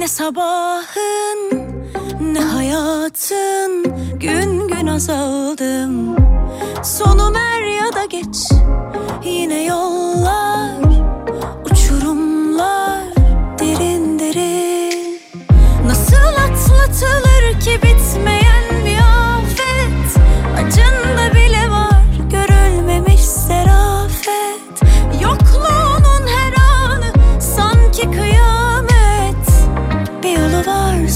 Ne sabahın ne hayatın gün gün azaldım. Sonum er ya da geç yine yollar uçurumlar derin derin. Nasıl atlatılır ki bitmeyen bir afet? Acında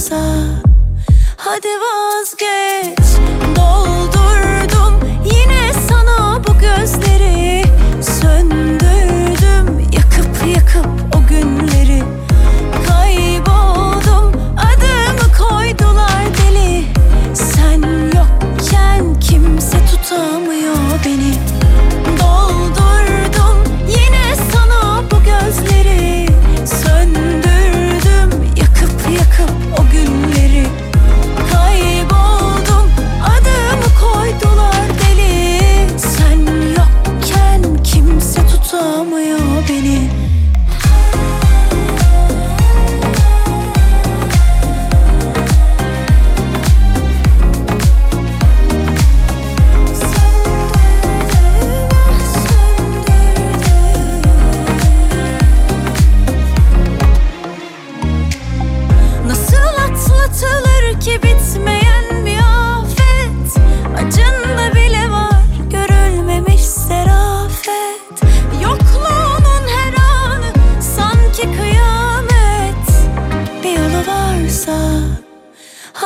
varsa hadi vazgeç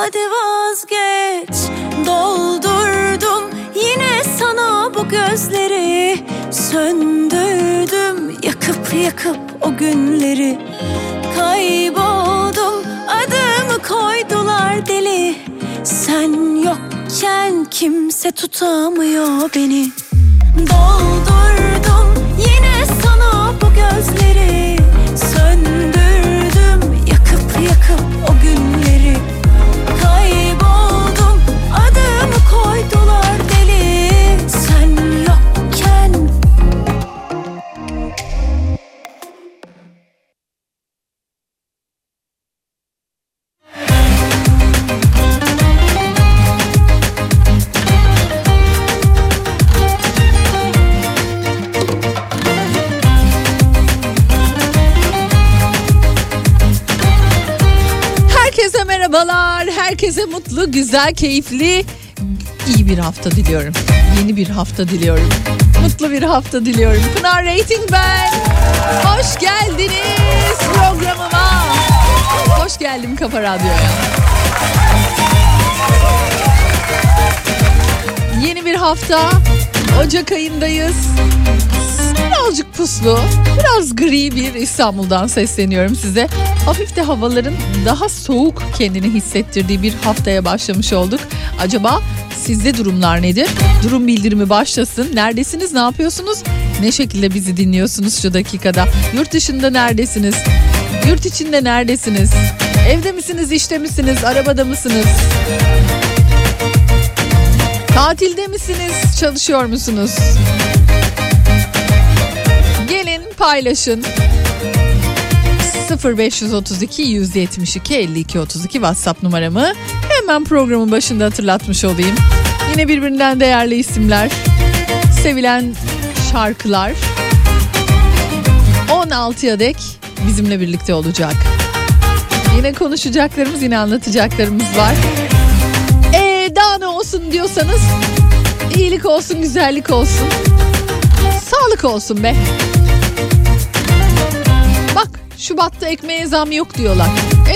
hadi vazgeç. Doldurdum yine sana bu gözleri. Söndürdüm yakıp yakıp o günleri. Kayboldum adımı koydular deli. Sen yokken kimse tutamıyor beni güzel, keyifli, iyi bir hafta diliyorum. Yeni bir hafta diliyorum. Mutlu bir hafta diliyorum. Pınar Rating ben. Hoş geldiniz programıma. Hoş geldim Kafa Radyo'ya. Yeni bir hafta. Ocak ayındayız. Puslu, biraz gri bir İstanbul'dan sesleniyorum size. Hafif de havaların daha soğuk kendini hissettirdiği bir haftaya başlamış olduk. Acaba sizde durumlar nedir? Durum bildirimi başlasın. Neredesiniz, ne yapıyorsunuz? Ne şekilde bizi dinliyorsunuz şu dakikada? Yurt dışında neredesiniz? Yurt içinde neredesiniz? Evde misiniz, işte misiniz, arabada mısınız? Tatilde misiniz, çalışıyor musunuz? Paylaşın. 0532 172 52 32 WhatsApp numaramı hemen programın başında hatırlatmış olayım. Yine birbirinden değerli isimler, sevilen şarkılar 16'ya dek bizimle birlikte olacak. Yine konuşacaklarımız, yine anlatacaklarımız var. Ee, daha ne olsun diyorsanız iyilik olsun, güzellik olsun. Sağlık olsun be. Şubat'ta ekmeğe zam yok diyorlar.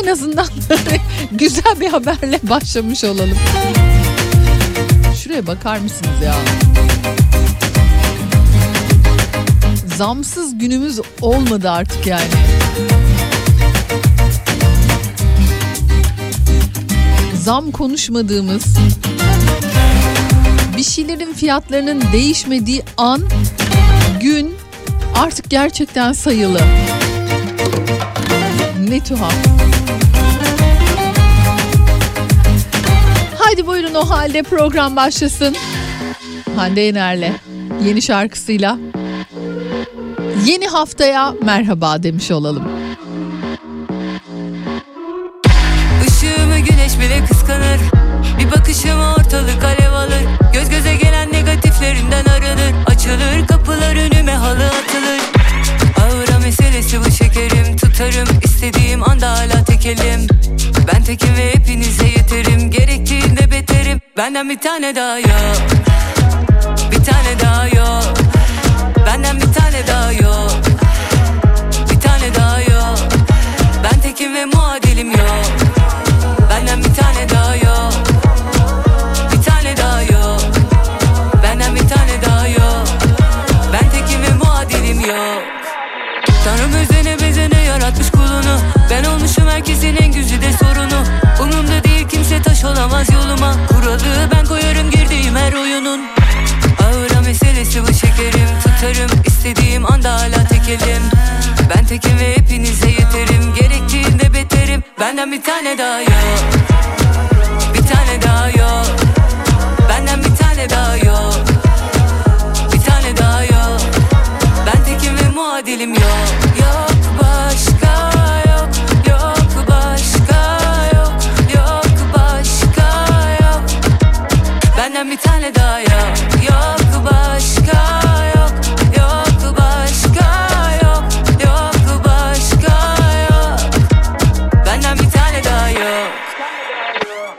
En azından güzel bir haberle başlamış olalım. Şuraya bakar mısınız ya? Zamsız günümüz olmadı artık yani. Zam konuşmadığımız bir şeylerin fiyatlarının değişmediği an gün artık gerçekten sayılı. Ne tuhaf. Haydi buyurun o halde program başlasın. Hande Yener'le yeni şarkısıyla yeni haftaya merhaba demiş olalım. Tutarım istediğim anda hala tekelim. Ben tekim ve hepinize yeterim. Gerektiğinde beterim. Benden bir tane daha yok. Bir tane daha yok. Benden bir tane daha yok. Bir tane daha yok. Ben tekim ve muadilim yok. Benden bir tane daha yaratmış kulunu. Ben olmuşum herkesin en güzide sorunu. Umumda değil kimse taş olamaz yoluma. Kuralı ben koyarım girdiğim her oyunun. Ağıra meselesi bu şekerim. Tutarım istediğim anda hala tekelim. Ben tekim ve hepinize yeterim. Gerektiğinde beterim. Benden bir tane daha yok. Bir tane daha yok. Benden bir tane daha yok. Bir tane daha yok. Ben tekim ve muadilim yok Benden bir tane daha yok. Yok başka yok. Yok başka yok. Yok başka yok. Benden bir tane daha yok.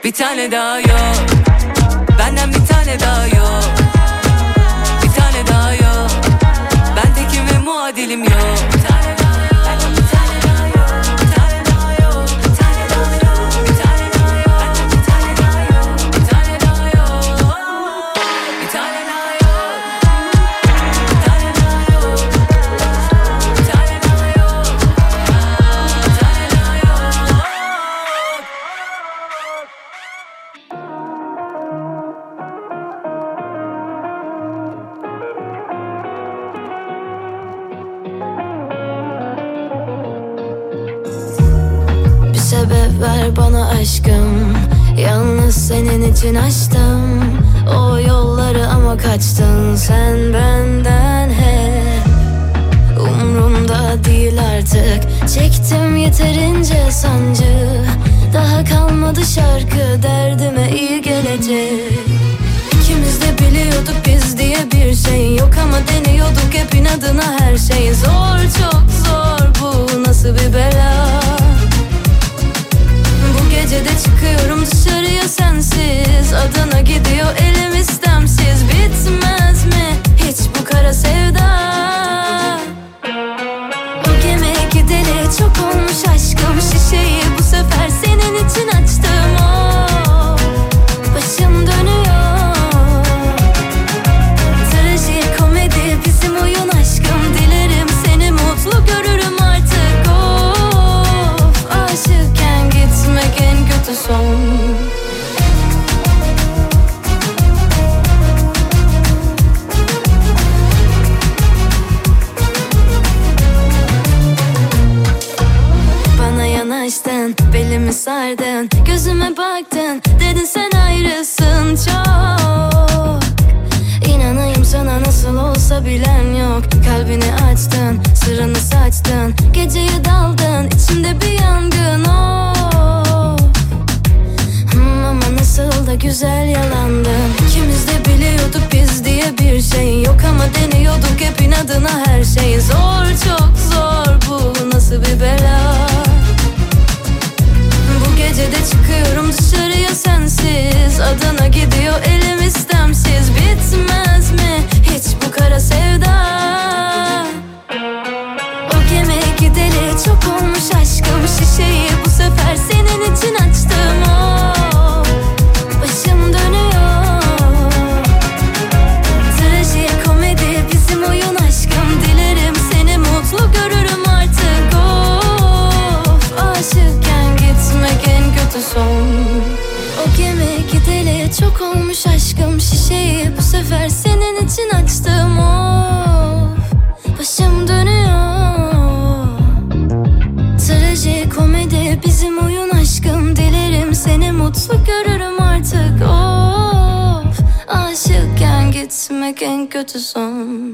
Bir tane daha yok senin için açtım O yolları ama kaçtın sen benden hep. Umrumda değil artık Çektim yeterince sancı. Daha kalmadı şarkı derdime iyi gelecek. İkimiz de biliyorduk biz diye bir şey yok ama deniyorduk hep inadına her Adana gidiyor inadına her şey Zor çok zor. Bu nasıl bir bela? Bu gece de çıkıyorum dışarıya sensiz. Adana gidiyor good to some.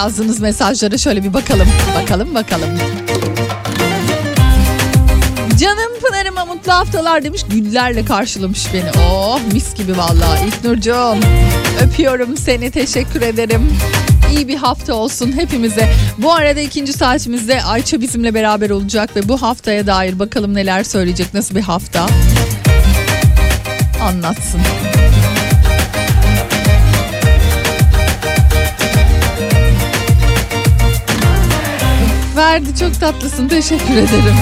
yazdığınız mesajlara şöyle bir bakalım. Bakalım bakalım. Canım Pınar'ıma mutlu haftalar demiş. Güllerle karşılamış beni. Oh mis gibi vallahi İlknur'cuğum. Öpüyorum seni teşekkür ederim. İyi bir hafta olsun hepimize. Bu arada ikinci saatimizde Ayça bizimle beraber olacak ve bu haftaya dair bakalım neler söyleyecek, nasıl bir hafta anlatsın. Verdi çok tatlısın teşekkür ederim.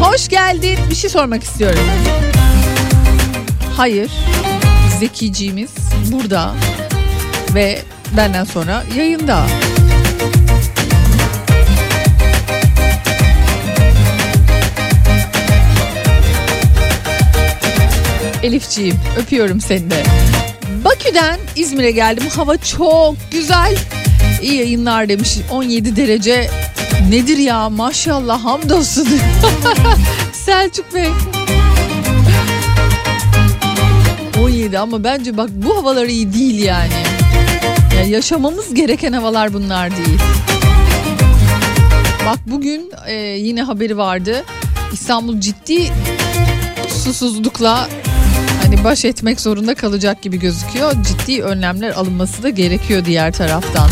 Hoş geldin. Bir şey sormak istiyorum. Hayır. Zekiciğimiz burada ve benden sonra yayında. Elifciğim öpüyorum seni de. Bakü'den İzmir'e geldim. Hava çok güzel. İyi yayınlar demiş. 17 derece nedir ya maşallah hamdolsun. Selçuk Bey. 17 ama bence bak bu havalar iyi değil yani. Ya yaşamamız gereken havalar bunlar değil. Bak bugün e, yine haberi vardı. İstanbul ciddi susuzlukla baş etmek zorunda kalacak gibi gözüküyor. Ciddi önlemler alınması da gerekiyor diğer taraftan.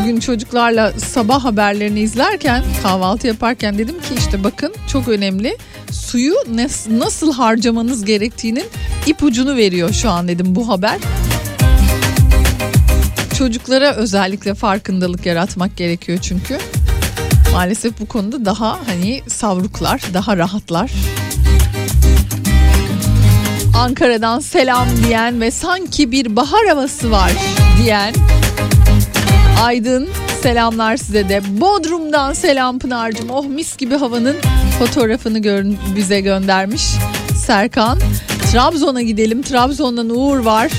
Bugün çocuklarla sabah haberlerini izlerken kahvaltı yaparken dedim ki işte bakın çok önemli suyu nasıl harcamanız gerektiğinin ipucunu veriyor şu an dedim bu haber. Çocuklara özellikle farkındalık yaratmak gerekiyor çünkü. Maalesef bu konuda daha hani savruklar, daha rahatlar. Ankara'dan selam diyen ve sanki bir bahar havası var diyen Aydın selamlar size de. Bodrum'dan selam Pınar'cığım. Oh mis gibi havanın fotoğrafını gör, bize göndermiş Serkan. Trabzon'a gidelim. Trabzon'dan Uğur var.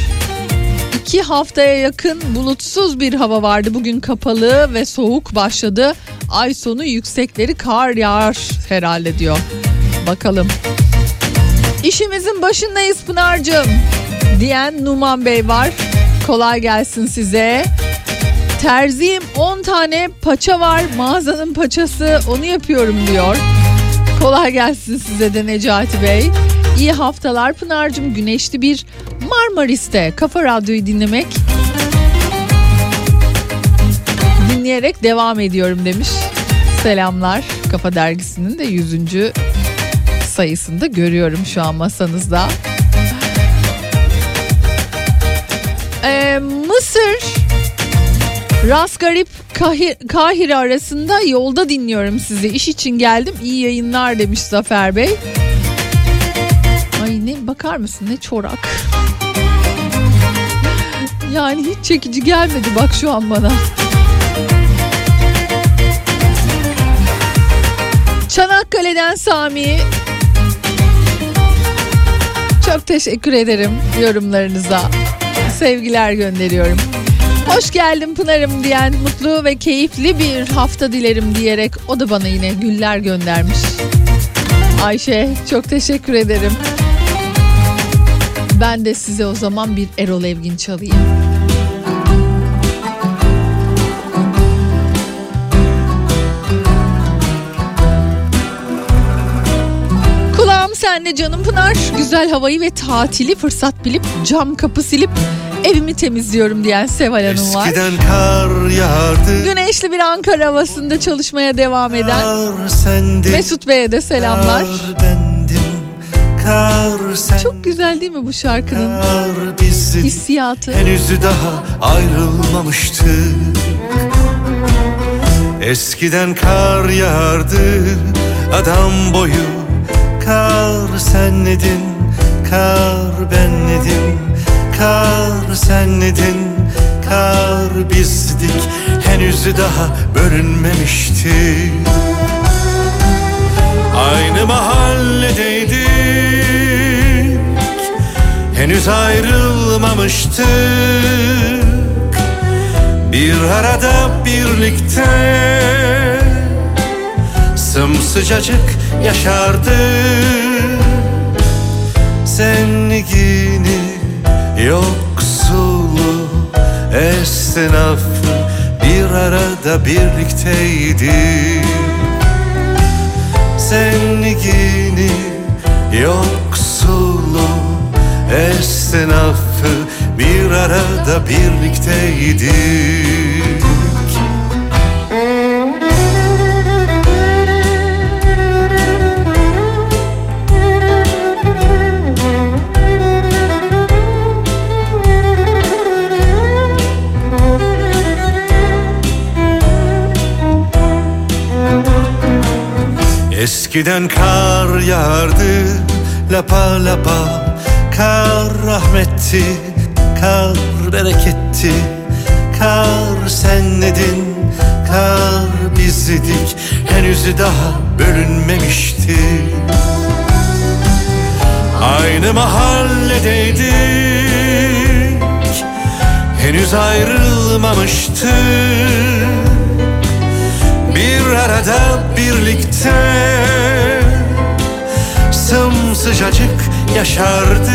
İki haftaya yakın bulutsuz bir hava vardı. Bugün kapalı ve soğuk başladı. Ay sonu yüksekleri kar yağar herhalde diyor. Bakalım. İşimizin başındayız Pınar'cığım diyen Numan Bey var. Kolay gelsin size. Terziyim 10 tane paça var mağazanın paçası onu yapıyorum diyor. Kolay gelsin size de Necati Bey. İyi haftalar Pınar'cığım güneşli bir Marmaris'te Kafa Radyo'yu dinlemek dinleyerek devam ediyorum demiş. Selamlar Kafa Dergisi'nin de 100. sayısında görüyorum şu an masanızda. Ee, Mısır Ras Garip Kahir, Kahire arasında yolda dinliyorum sizi. İş için geldim. İyi yayınlar demiş Zafer Bey. Ay ne bakar mısın ne çorak. Yani hiç çekici gelmedi bak şu an bana. Çanakkale'den Sami. Çok teşekkür ederim yorumlarınıza. Sevgiler gönderiyorum. Hoş geldin Pınar'ım diyen mutlu ve keyifli bir hafta dilerim diyerek o da bana yine güller göndermiş. Ayşe çok teşekkür ederim. Ben de size o zaman bir Erol Evgin çalayım. Kulağım senle canım Pınar. Güzel havayı ve tatili fırsat bilip cam kapı silip evimi temizliyorum diyen Seval Hanım var. Eskiden kar yağardı. Güneşli bir Ankara havasında çalışmaya devam eden sendin. Mesut Bey'e de selamlar. Bendim. Sen. Çok güzel değil mi bu şarkının bizdik. hissiyatı? Henüz daha ayrılmamıştık Eskiden kar yağardı adam boyu Kar senledin, kar benledim Kar senledin, kar bizdik. Henüz daha bölünmemiştik Aynı mahalledeydik. Henüz ayrılmamıştık. Bir arada birlikte Sımsıcacık yaşardık Zengini yoksulu esnafı Bir arada birlikteydik Zengini yoksulu esnafı arada birlikteydik Eskiden kar yağardı lapa lapa. Kar rahmetti, kar bereketti. Kar senledin, kar bizdik Henüz daha bölünmemişti. Aynı mahalledeydik Henüz ayrılmamıştık arada birlikte Sımsıcacık yaşardık.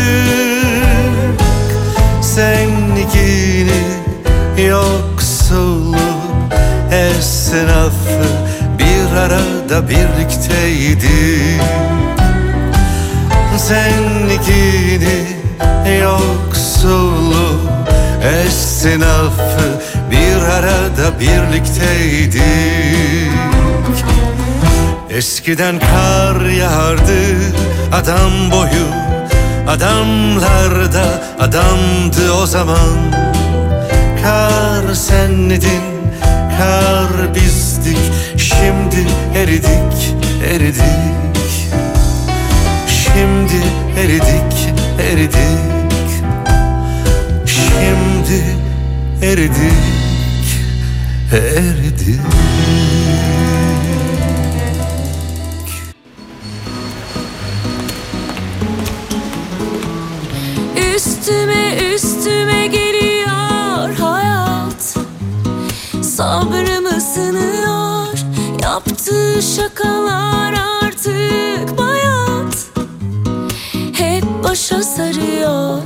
Zenligini yoksulluğu esnafı Bir arada birlikteydik. Zenligini yoksulluğu esnafı bir arada birlikteydik Eskiden kar yağardı adam boyu. Adamlar da adamdı o zaman. Kar senledin, kar bizdik. Şimdi eridik, eridik. Şimdi eridik, eridik. Şimdi eridik, eridik Yaptığı şakalar artık bayat. Hep başa sarıyor.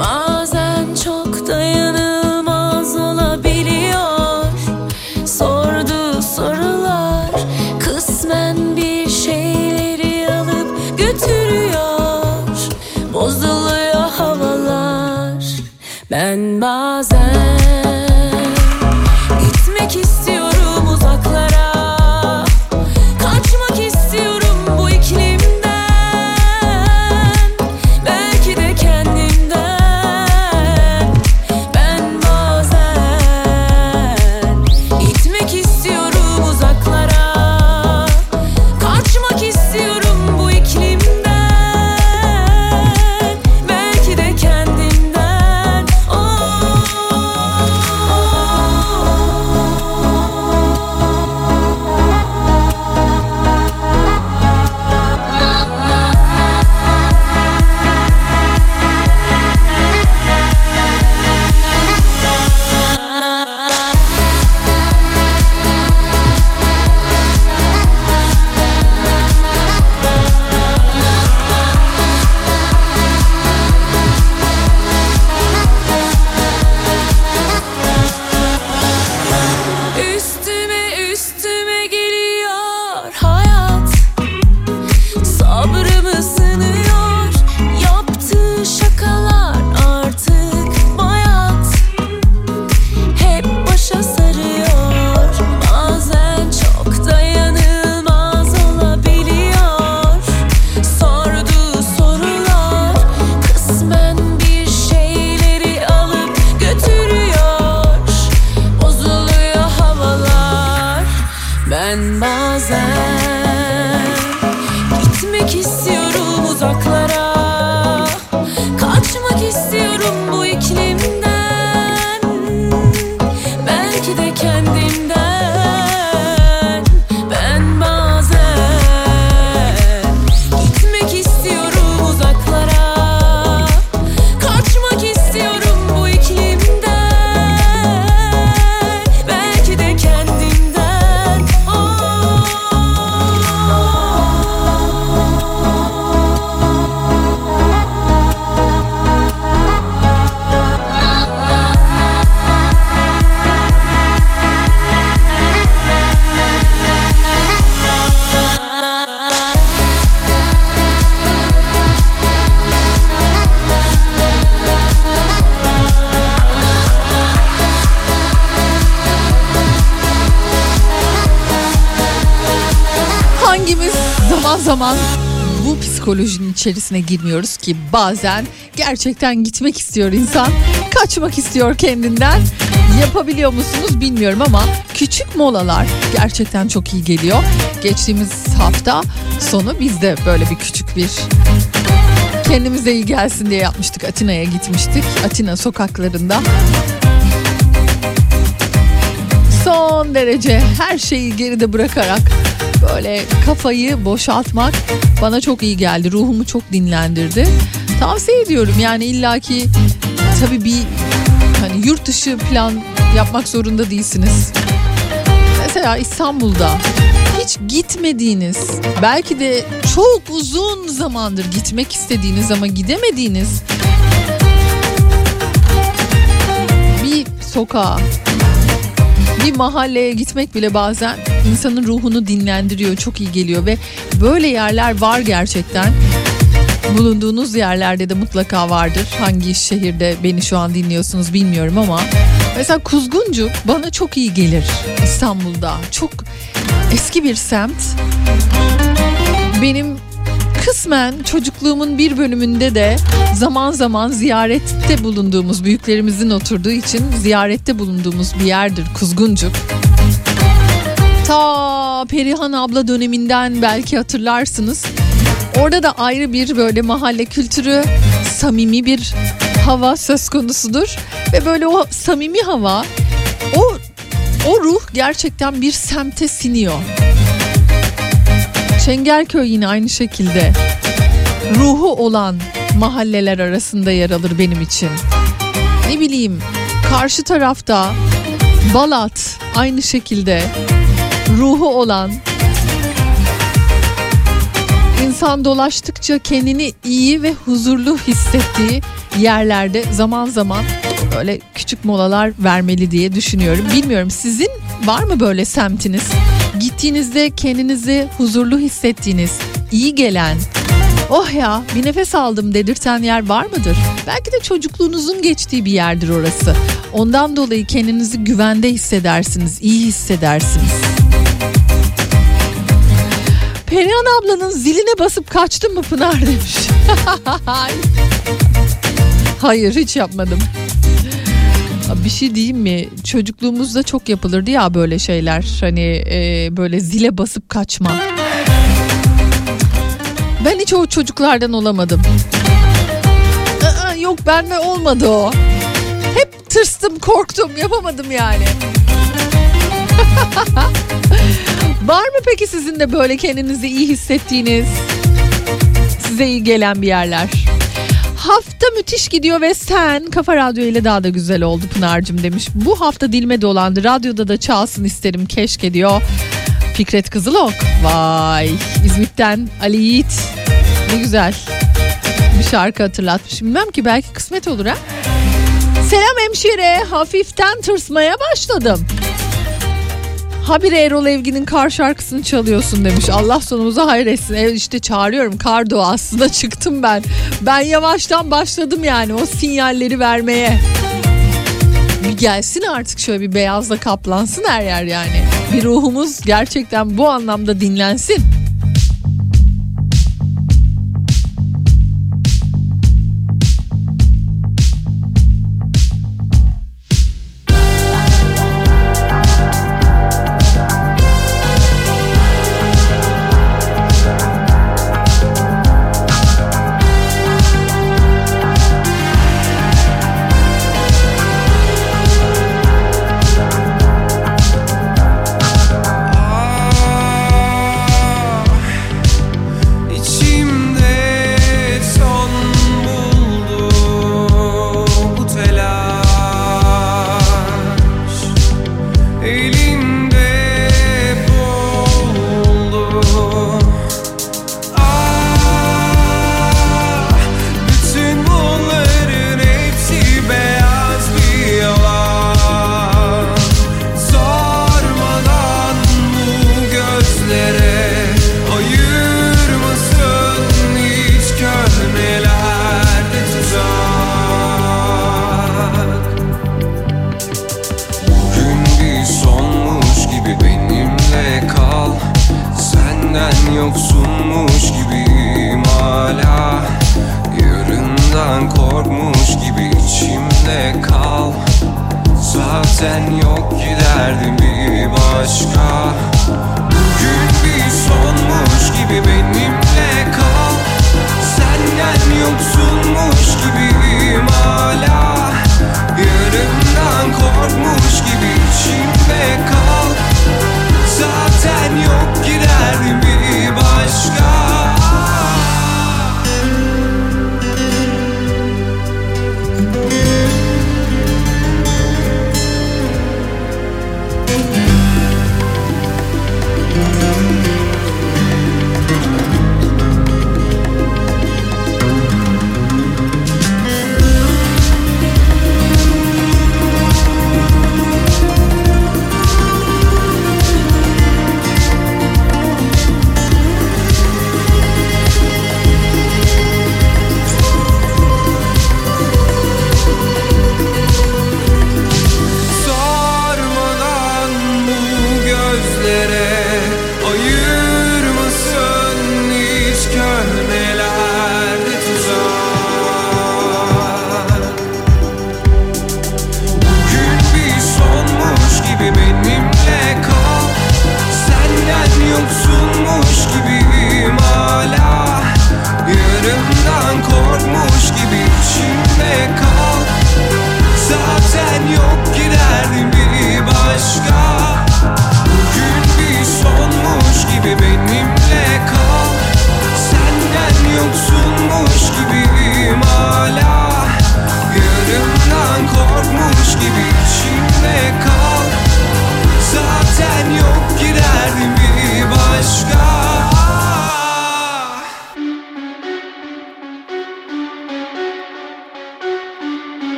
Bazen çok dayanılmaz psikolojinin içerisine girmiyoruz ki bazen gerçekten gitmek istiyor insan, kaçmak istiyor kendinden. Yapabiliyor musunuz bilmiyorum ama küçük molalar gerçekten çok iyi geliyor. Geçtiğimiz hafta sonu biz de böyle bir küçük bir kendimize iyi gelsin diye yapmıştık. Atina'ya gitmiştik. Atina sokaklarında son derece her şeyi geride bırakarak böyle kafayı boşaltmak bana çok iyi geldi. Ruhumu çok dinlendirdi. Tavsiye ediyorum yani illaki tabii bir hani yurt dışı plan yapmak zorunda değilsiniz. Mesela İstanbul'da hiç gitmediğiniz, belki de çok uzun zamandır gitmek istediğiniz ama gidemediğiniz bir sokağa, bir mahalleye gitmek bile bazen insanın ruhunu dinlendiriyor, çok iyi geliyor ve böyle yerler var gerçekten. Bulunduğunuz yerlerde de mutlaka vardır. Hangi şehirde beni şu an dinliyorsunuz bilmiyorum ama mesela Kuzguncuk bana çok iyi gelir İstanbul'da. Çok eski bir semt. Benim kısmen çocukluğumun bir bölümünde de zaman zaman ziyarette bulunduğumuz büyüklerimizin oturduğu için ziyarette bulunduğumuz bir yerdir Kuzguncuk. Ta Perihan abla döneminden belki hatırlarsınız. Orada da ayrı bir böyle mahalle kültürü, samimi bir hava söz konusudur. Ve böyle o samimi hava, o o ruh gerçekten bir semte siniyor. Çengelköy yine aynı şekilde ruhu olan mahalleler arasında yer alır benim için. Ne bileyim karşı tarafta Balat aynı şekilde ruhu olan insan dolaştıkça kendini iyi ve huzurlu hissettiği yerlerde zaman zaman böyle küçük molalar vermeli diye düşünüyorum. Bilmiyorum sizin var mı böyle semtiniz? Gittiğinizde kendinizi huzurlu hissettiğiniz, iyi gelen, oh ya bir nefes aldım dedirten yer var mıdır? Belki de çocukluğunuzun geçtiği bir yerdir orası. Ondan dolayı kendinizi güvende hissedersiniz, iyi hissedersiniz. Perihan ablanın ziline basıp kaçtın mı Pınar demiş. Hayır hiç yapmadım. Bir şey diyeyim mi? Çocukluğumuzda çok yapılırdı ya böyle şeyler. Hani e, böyle zile basıp kaçma. Ben hiç o çocuklardan olamadım. Aa, yok bende olmadı o. Hep tırstım, korktum, yapamadım yani. Var mı peki sizin de böyle kendinizi iyi hissettiğiniz, size iyi gelen bir yerler? Hafta müthiş gidiyor ve sen Kafa Radyo ile daha da güzel oldu Pınar'cığım demiş. Bu hafta dilime dolandı. Radyoda da çalsın isterim keşke diyor. Fikret Kızılok. Vay İzmit'ten Ali Yiğit. Ne güzel. Bir şarkı hatırlatmış. Bilmem ki belki kısmet olur ha. Selam hemşire. Hafiften tırsmaya başladım. Habire Erol Evgin'in kar şarkısını çalıyorsun demiş. Allah sonumuza hayretsin. Evet işte çağırıyorum. Kar doğasına çıktım ben. Ben yavaştan başladım yani o sinyalleri vermeye. Bir gelsin artık şöyle bir beyazla kaplansın her yer yani. Bir ruhumuz gerçekten bu anlamda dinlensin.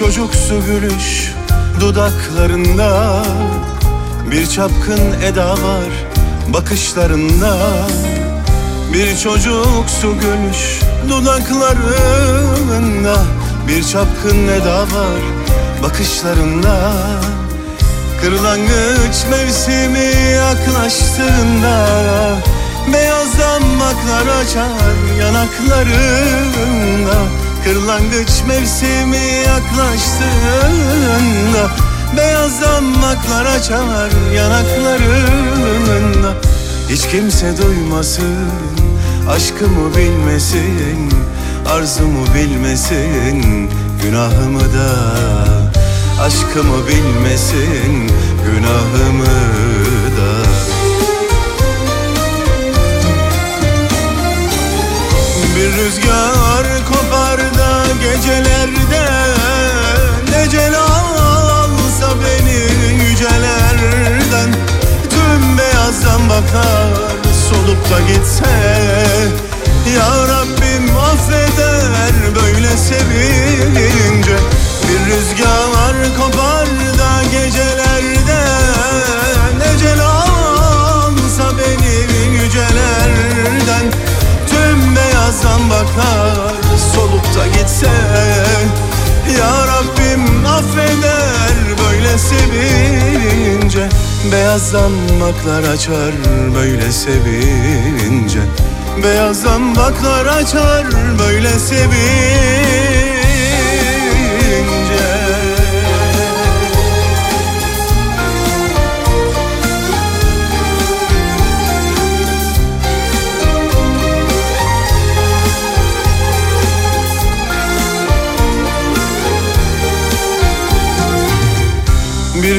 Çocuksu gülüş dudaklarında. Bir çapkın eda var bakışlarında. Bir çocuksu gülüş dudaklarında. Bir çapkın eda var bakışlarında. Kırlangıç mevsimi yaklaştığında Beyaz damaklar açar yanaklarında Kırlangıç mevsimi yaklaştığında Beyaz damaklar açar yanaklarında Hiç kimse duymasın Aşkımı bilmesin Arzumu bilmesin Günahımı da Aşkımı bilmesin Günahımı da Bir rüzgar gecelerde Ecel alsa beni yücelerden. Tüm beyazdan bakar solup da gitse. Ya Rabbim affeder böyle sevince Bir rüzgar kopar da gecelerde Ecel alsa beni yücelerden. Tüm beyazdan bakar solup da gitse Ya Rabbim affeder böyle sevince. Beyazdan baklar açar böyle sevince. Beyazdan baklar açar böyle sevince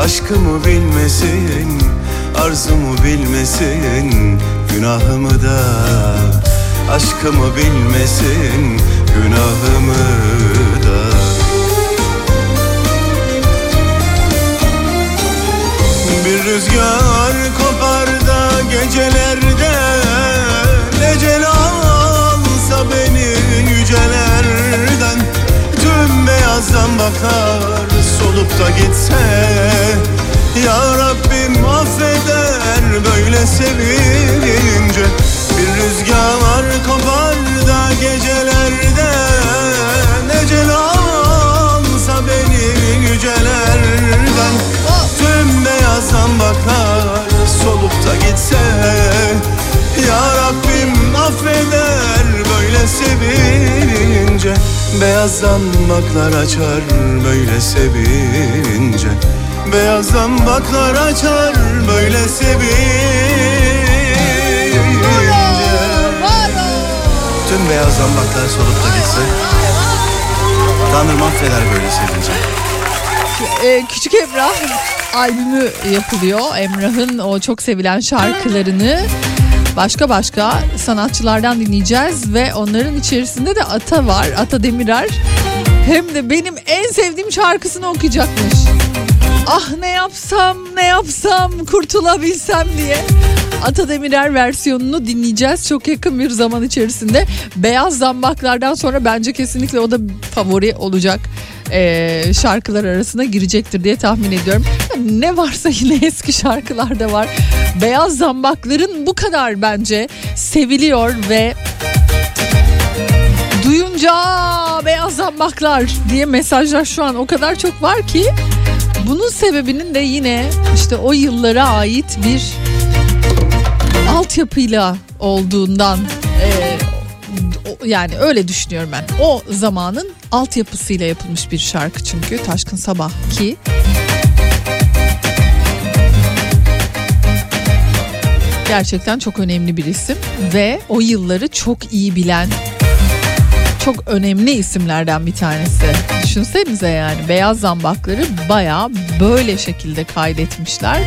Aşkımı bilmesin Arzumu bilmesin Günahımı da. Aşkımı bilmesin Günahımı da. Bir rüzgar kopar da gecelerde Ecel alsa beni yücelerden. Tüm beyazdan bakar solup da gitse Ya Rabbim affeder böyle sevince Bir rüzgar kopar da gecelerde Ecel alsa beni yücelerden. Tüm beyazdan bakar solup da gitse Ya Rabbim affeder böyle sevince Beyazdan baklar açar böyle sevince Beyazdan baklar açar böyle sevince Tüm beyazdan baklar solup da gitse Tanrım affeder böyle sevince Ee, Küçük Emrah albümü yapılıyor. Emrah'ın o çok sevilen şarkılarını başka başka sanatçılardan dinleyeceğiz ve onların içerisinde de Ata var. Ata Demirer. Hem de benim en sevdiğim şarkısını okuyacakmış. Ah ne yapsam ne yapsam kurtulabilsem diye. Ata Demirer versiyonunu dinleyeceğiz çok yakın bir zaman içerisinde. Beyaz Zambaklardan sonra bence kesinlikle o da favori olacak ee, şarkılar arasına girecektir diye tahmin ediyorum. Ne varsa yine eski şarkılarda var. Beyaz Zambakların bu kadar bence seviliyor ve duyunca "Aa, beyaz zambaklar diye mesajlar şu an o kadar çok var ki bunun sebebinin de yine işte o yıllara ait bir altyapıyla olduğundan e, yani öyle düşünüyorum ben. O zamanın altyapısıyla yapılmış bir şarkı çünkü Taşkın Sabah ki gerçekten çok önemli bir isim ve o yılları çok iyi bilen çok önemli isimlerden bir tanesi. Düşünsenize yani beyaz zambakları baya böyle şekilde kaydetmişler.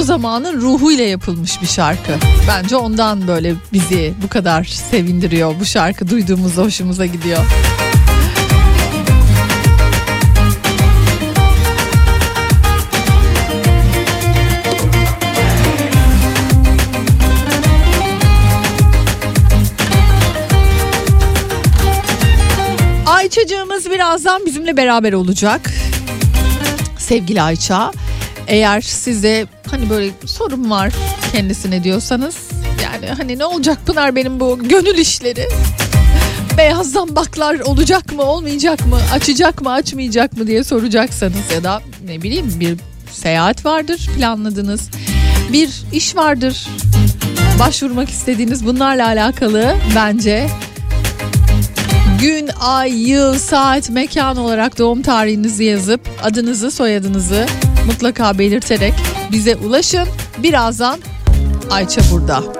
O zamanın ruhuyla yapılmış bir şarkı. Bence ondan böyle bizi bu kadar sevindiriyor. Bu şarkı duyduğumuzda hoşumuza gidiyor. Ayça'cığımız birazdan bizimle beraber olacak. Sevgili Ayça. Eğer size hani böyle sorun var kendisine diyorsanız yani hani ne olacak Pınar benim bu gönül işleri? Beyaz zambaklar olacak mı olmayacak mı açacak mı açmayacak mı diye soracaksanız ya da ne bileyim bir seyahat vardır planladınız bir iş vardır başvurmak istediğiniz bunlarla alakalı bence gün, ay, yıl, saat, mekan olarak doğum tarihinizi yazıp adınızı, soyadınızı mutlaka belirterek bize ulaşın. Birazdan Ayça burada.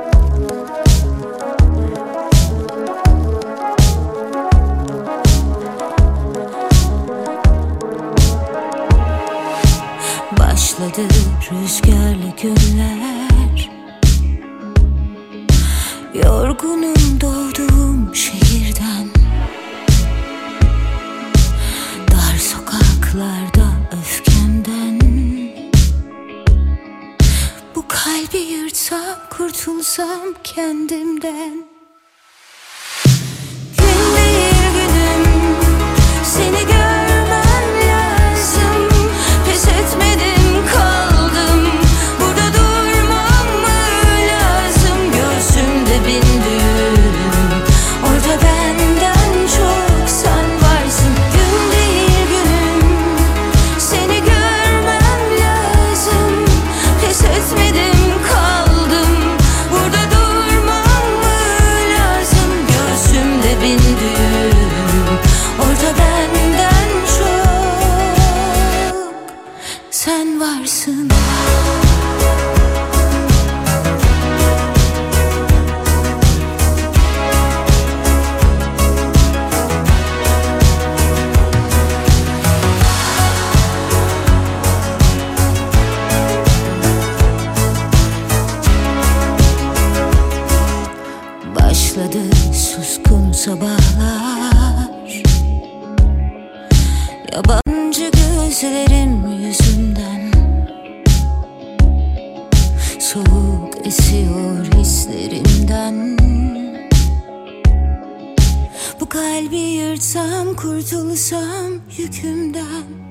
Kurtulsam yükümden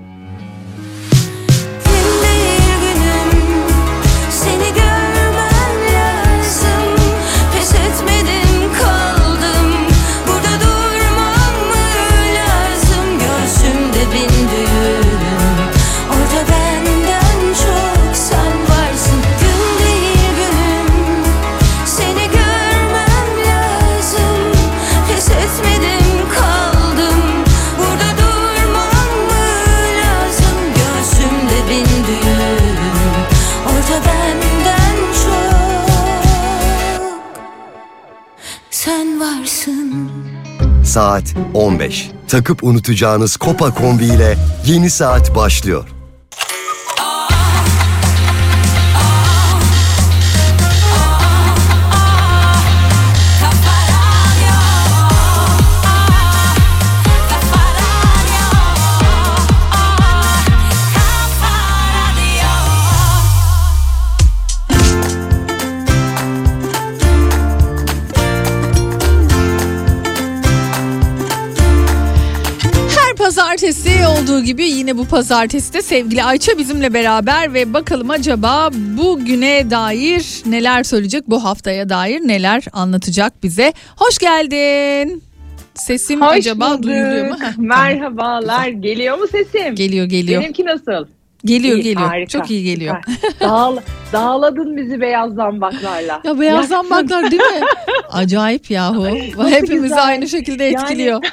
Saat 15. Takıp unutacağınız Kopa kombi ile yeni saat başlıyor. Gibi yine bu pazartesi de sevgili Ayça bizimle beraber ve bakalım acaba bugüne dair neler söyleyecek bu haftaya dair neler anlatacak bize. Hoş geldin. Sesim Hoş acaba bulduk. duyuluyor mu? Heh, Merhabalar. Geliyor mu sesim? Geliyor geliyor. Benimki nasıl? Geliyor İyi, geliyor. harika, Çok iyi geliyor. Dağıl, dağladın bizi beyaz zambaklarla. Ya beyaz zambaklar değil mi? Acayip yahu. Hepimizi güzel. aynı şekilde Yani- etkiliyor.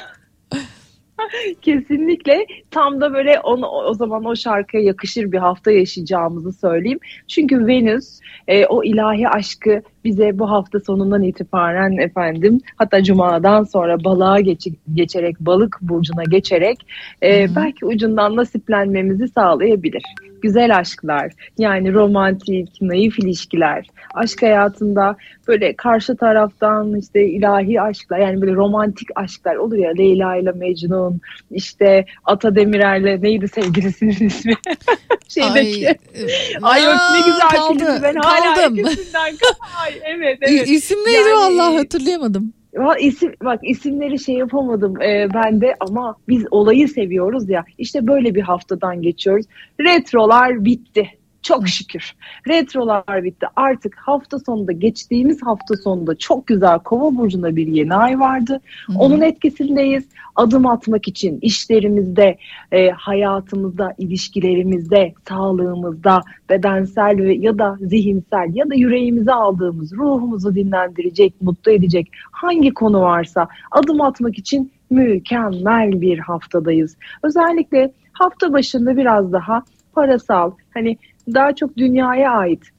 Kesinlikle tam da böyle onu, o zaman o şarkıya yakışır bir hafta yaşayacağımızı söyleyeyim. Çünkü Venüs e, o ilahi aşkı bize bu hafta sonundan itibaren efendim hatta cumadan sonra balığa geç, geçerek balık burcuna geçerek e, belki ucundan nasiplenmemizi sağlayabilir. Güzel aşklar yani romantik, naif ilişkiler, aşk hayatında böyle karşı taraftan işte ilahi aşklar yani böyle romantik aşklar olur ya Leyla ile Mecnun işte Ata Demirer'le neydi sevgilisinin ismi? Şeydeki. Ay, yok ne güzel kaldı, film. Ben hala kaldım. ikisinden Ay evet evet. İ- İsim neydi Yani- vallahi hatırlayamadım. İsim, bak isimleri şey yapamadım e, ben de ama biz olayı seviyoruz ya. İşte böyle bir haftadan geçiyoruz. Retrolar bitti. Çok şükür. Retrolar bitti. Artık hafta sonunda geçtiğimiz hafta sonunda çok güzel Kova burcunda bir yeni ay vardı. Onun etkisindeyiz. Adım atmak için işlerimizde, e, hayatımızda, ilişkilerimizde, sağlığımızda, bedensel ve ya da zihinsel ya da yüreğimize aldığımız, ruhumuzu dinlendirecek, mutlu edecek hangi konu varsa adım atmak için mükemmel bir haftadayız. Özellikle hafta başında biraz daha parasal, hani daha çok dünyaya ait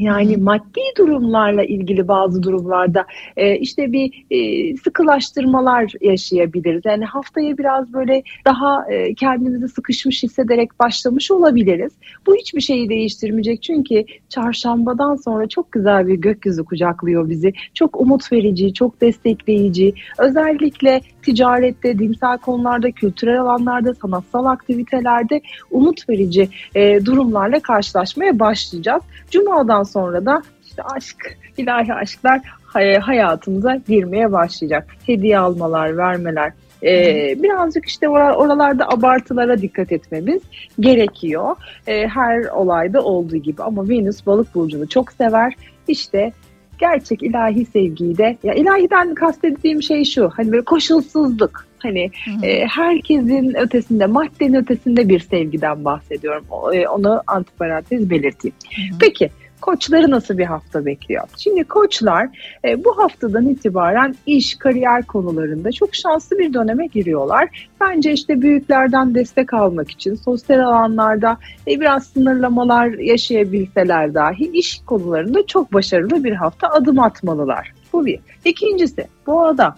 yani maddi durumlarla ilgili bazı durumlarda e, işte bir e, sıkılaştırmalar yaşayabiliriz. Yani haftaya biraz böyle daha e, kendimizi sıkışmış hissederek başlamış olabiliriz. Bu hiçbir şeyi değiştirmeyecek çünkü çarşambadan sonra çok güzel bir gökyüzü kucaklıyor bizi. Çok umut verici, çok destekleyici. Özellikle ticarette, dinsel konularda, kültürel alanlarda, sanatsal aktivitelerde umut verici e, durumlarla karşılaşmaya başlayacağız. Cuma'dan sonra da işte aşk, ilahi aşklar hay- hayatımıza girmeye başlayacak. Hediye almalar, vermeler. Ee, birazcık işte ora- oralarda abartılara dikkat etmemiz gerekiyor. Ee, her olayda olduğu gibi ama Venüs balık burcunu çok sever. İşte gerçek ilahi sevgiyi de ya ilahiden kastettiğim şey şu hani böyle koşulsuzluk hani e, herkesin ötesinde maddenin ötesinde bir sevgiden bahsediyorum O- e, onu antiparantez belirteyim. Peki koçları nasıl bir hafta bekliyor? Şimdi koçlar e, bu haftadan itibaren iş, kariyer konularında çok şanslı bir döneme giriyorlar. Bence işte büyüklerden destek almak için sosyal alanlarda e, biraz sınırlamalar yaşayabilseler dahi iş konularında çok başarılı bir hafta adım atmalılar. Bu bir. İkincisi boğada.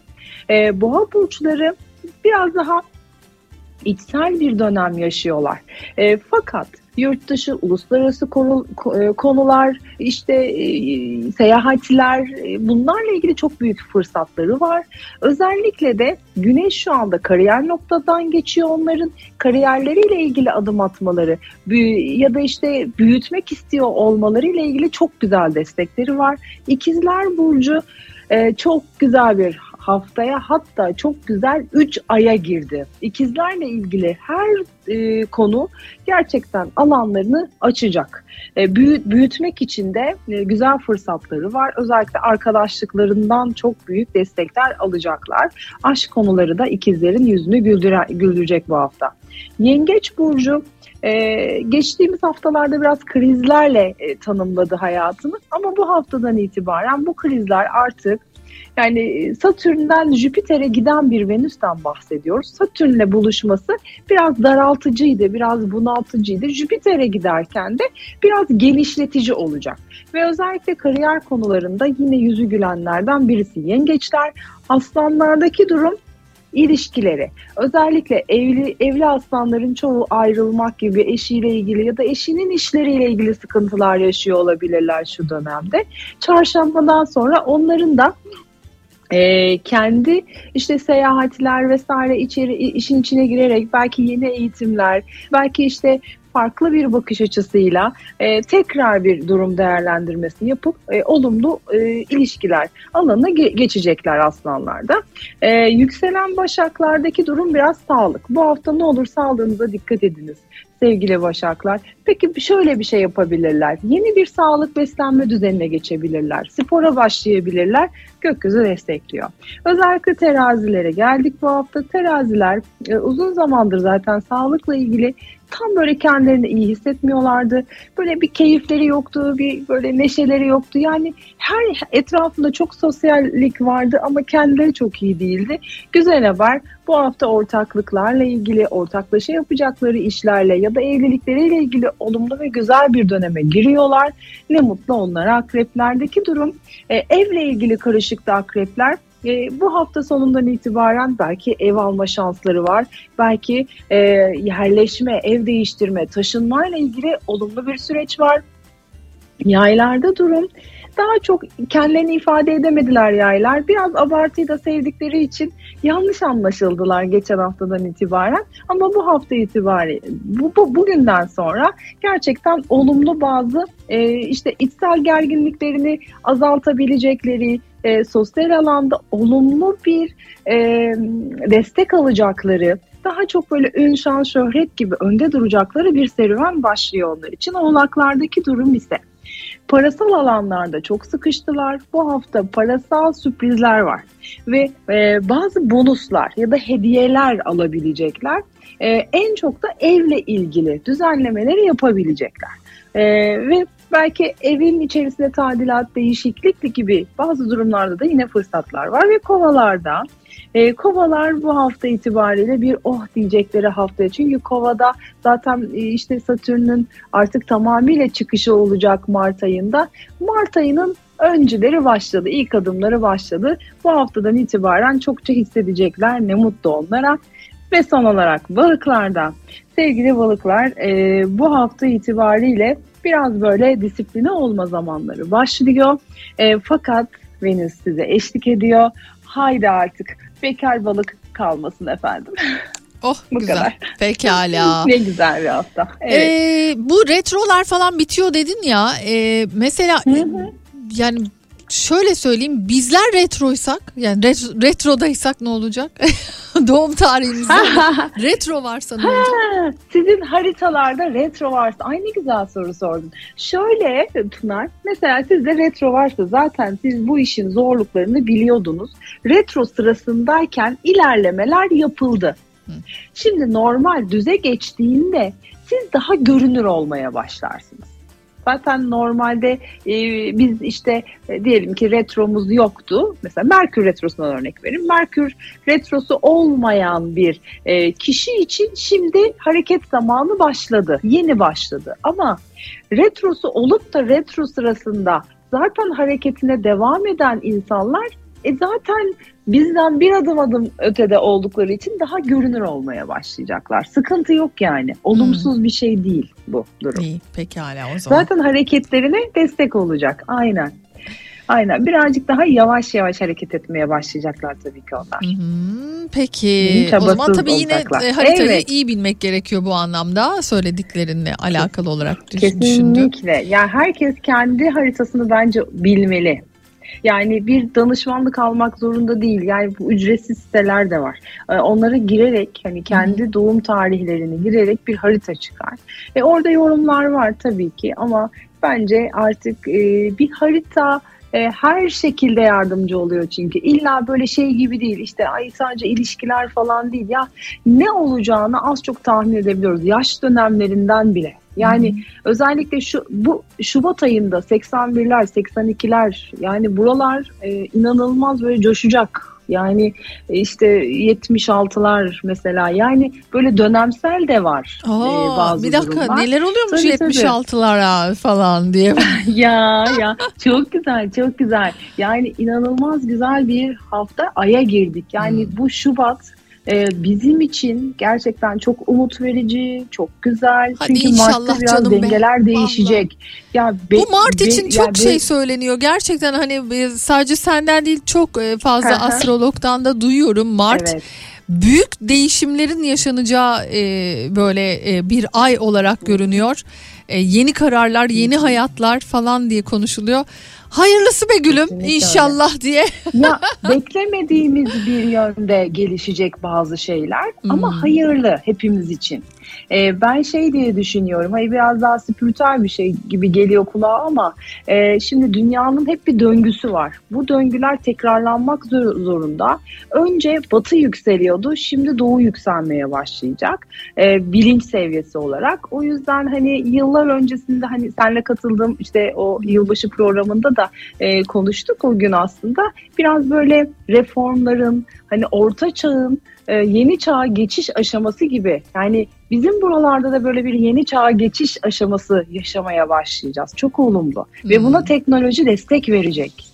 E, boğa burçları biraz daha içsel bir dönem yaşıyorlar. E, fakat yurt dışı, uluslararası e, konular, işte e, seyahatler e, bunlarla ilgili çok büyük fırsatları var. Özellikle de Güneş şu anda kariyer noktadan geçiyor onların kariyerleriyle ilgili adım atmaları ya da işte büyütmek istiyor olmaları ile ilgili çok güzel destekleri var. İkizler Burcu çok güzel bir haftaya hatta çok güzel 3 aya girdi. İkizlerle ilgili her e, konu gerçekten alanlarını açacak. E, büyü- büyütmek için de e, güzel fırsatları var. Özellikle arkadaşlıklarından çok büyük destekler alacaklar. Aşk konuları da ikizlerin yüzünü güldüre, güldürecek bu hafta. Yengeç Burcu ee, geçtiğimiz haftalarda biraz krizlerle e, tanımladı hayatını ama bu haftadan itibaren bu krizler artık yani e, Satürn'den Jüpiter'e giden bir Venüs'ten bahsediyoruz. Satürn'le buluşması biraz daraltıcıydı, biraz bunaltıcıydı. Jüpiter'e giderken de biraz genişletici olacak. Ve özellikle kariyer konularında yine yüzü gülenlerden birisi yengeçler. Aslanlardaki durum ilişkileri. Özellikle evli evli aslanların çoğu ayrılmak gibi eşiyle ilgili ya da eşinin işleriyle ilgili sıkıntılar yaşıyor olabilirler şu dönemde. Çarşambadan sonra onların da e, kendi işte seyahatler vesaire içeri işin içine girerek belki yeni eğitimler, belki işte farklı bir bakış açısıyla e, tekrar bir durum değerlendirmesi yapıp e, olumlu e, ilişkiler alanına ge- geçecekler aslanlarda. E, yükselen başaklardaki durum biraz sağlık. Bu hafta ne olur sağlığınıza dikkat ediniz sevgili başaklar. Peki şöyle bir şey yapabilirler. Yeni bir sağlık beslenme düzenine geçebilirler. Spora başlayabilirler. Gökyüzü destekliyor. Özellikle terazilere geldik bu hafta. Teraziler e, uzun zamandır zaten sağlıkla ilgili tam böyle kendilerini iyi hissetmiyorlardı. Böyle bir keyifleri yoktu, bir böyle neşeleri yoktu. Yani her etrafında çok sosyallik vardı ama kendileri çok iyi değildi. Güzel haber Bu hafta ortaklıklarla ilgili, ortaklaşa yapacakları işlerle ya da evlilikleriyle ilgili olumlu ve güzel bir döneme giriyorlar. Ne mutlu onlara. Akreplerdeki durum e, evle ilgili karışıkta akrepler e, bu hafta sonundan itibaren belki ev alma şansları var. Belki e, yerleşme, ev değiştirme, taşınmayla ilgili olumlu bir süreç var. Yaylarda durum daha çok kendilerini ifade edemediler yaylar. Biraz abartıyı da sevdikleri için yanlış anlaşıldılar geçen haftadan itibaren. Ama bu hafta itibariyle bu, bu bugünden sonra gerçekten olumlu bazı e, işte içsel gerginliklerini azaltabilecekleri, e, sosyal alanda olumlu bir e, destek alacakları, daha çok böyle ün, şan, şöhret gibi önde duracakları bir serüven başlıyor onlar için. Oğlaklardaki durum ise parasal alanlarda çok sıkıştılar. Bu hafta parasal sürprizler var ve e, bazı bonuslar ya da hediyeler alabilecekler. E, en çok da evle ilgili düzenlemeleri yapabilecekler. E, ve belki evin içerisinde tadilat, değişiklik gibi bazı durumlarda da yine fırsatlar var ve kovalarda e, kovalar bu hafta itibariyle bir oh diyecekleri haftaya. Çünkü kovada zaten e, işte Satürn'ün artık tamamıyla çıkışı olacak Mart ayında. Mart ayının öncüleri başladı, ilk adımları başladı. Bu haftadan itibaren çokça hissedecekler. Ne mutlu onlara. Ve son olarak balıklarda. Sevgili balıklar e, bu hafta itibariyle biraz böyle disipline olma zamanları başlıyor. E, fakat Venüs size eşlik ediyor. Haydi artık bekar balık kalmasın efendim. Oh Bu güzel. kadar. Pekala. ne güzel bir hafta. Evet. Ee, bu retrolar falan bitiyor dedin ya. Ee, mesela yani şöyle söyleyeyim bizler retroysak yani ret- retrodaysak ne olacak? Doğum tarihimizde retro varsa ne olacak? Ha, Sizin haritalarda retro varsa, ay ne güzel soru sordun. Şöyle Pınar, mesela sizde retro varsa zaten siz bu işin zorluklarını biliyordunuz. Retro sırasındayken ilerlemeler yapıldı. Şimdi normal düze geçtiğinde siz daha görünür olmaya başlarsınız. Zaten normalde e, biz işte e, diyelim ki retromuz yoktu. Mesela Merkür retrosundan örnek vereyim. Merkür retrosu olmayan bir e, kişi için şimdi hareket zamanı başladı. Yeni başladı. Ama retrosu olup da retro sırasında zaten hareketine devam eden insanlar e zaten bizden bir adım adım ötede oldukları için daha görünür olmaya başlayacaklar. Sıkıntı yok yani. Olumsuz bir şey değil bu durum. İyi pekala o zaman. Zaten hareketlerine destek olacak. Aynen. Aynen. Birazcık daha yavaş yavaş hareket etmeye başlayacaklar tabii ki onlar. Hmm, peki o zaman tabii yine e, haritayı Evet. iyi bilmek gerekiyor bu anlamda söylediklerinle alakalı olarak düş- düşündüm. Kesinlikle. Yani herkes kendi haritasını bence bilmeli. Yani bir danışmanlık almak zorunda değil. Yani bu ücretsiz siteler de var. Ee, Onlara girerek hani kendi doğum tarihlerini girerek bir harita çıkar. E orada yorumlar var tabii ki ama bence artık e, bir harita e, her şekilde yardımcı oluyor çünkü. İlla böyle şey gibi değil işte ay sadece ilişkiler falan değil ya ne olacağını az çok tahmin edebiliyoruz. Yaş dönemlerinden bile. Yani özellikle şu bu Şubat ayında 81'ler, 82'ler yani buralar e, inanılmaz böyle coşacak. Yani e, işte 76'lar mesela yani böyle dönemsel de var e, Aa, bazı bir dakika durumlar. neler oluyormuş tabii. 76'lara falan diye. ya ya çok güzel çok güzel. Yani inanılmaz güzel bir hafta aya girdik. Yani Hmm. bu Şubat e, bizim için gerçekten çok umut verici, çok güzel. Hadi Çünkü inşallah Mart'ta biraz canım be. dengeler değişecek. Ya be- Bu Mart be- için ya çok be- şey söyleniyor. Gerçekten hani e, sadece senden değil çok e, fazla astrologdan da duyuyorum. Mart Evet. büyük değişimlerin yaşanacağı e, böyle e, bir ay olarak görünüyor. E, yeni kararlar, yeni hayatlar falan diye konuşuluyor. Hayırlısı be gülüm Kesinlikle inşallah diye. ya beklemediğimiz bir yönde gelişecek bazı şeyler Hmm. ama hayırlı hepimiz için. Ee, ben şey diye düşünüyorum. Hayır biraz daha spiritüel bir şey gibi geliyor kulağa ama e, şimdi dünyanın hep bir döngüsü var. Bu döngüler tekrarlanmak zor- zorunda. Önce batı yükseliyordu. Şimdi doğu yükselmeye başlayacak. E, bilinç seviyesi olarak. O yüzden hani yıllar öncesinde hani senle katıldığım işte o yılbaşı programında da e, konuştuk o gün aslında. Biraz böyle reformların hani orta çağın e, yeni çağa geçiş aşaması gibi. Yani bizim buralarda da böyle bir yeni çağa geçiş aşaması yaşamaya başlayacağız. Çok olumlu. Ve buna teknoloji destek verecek.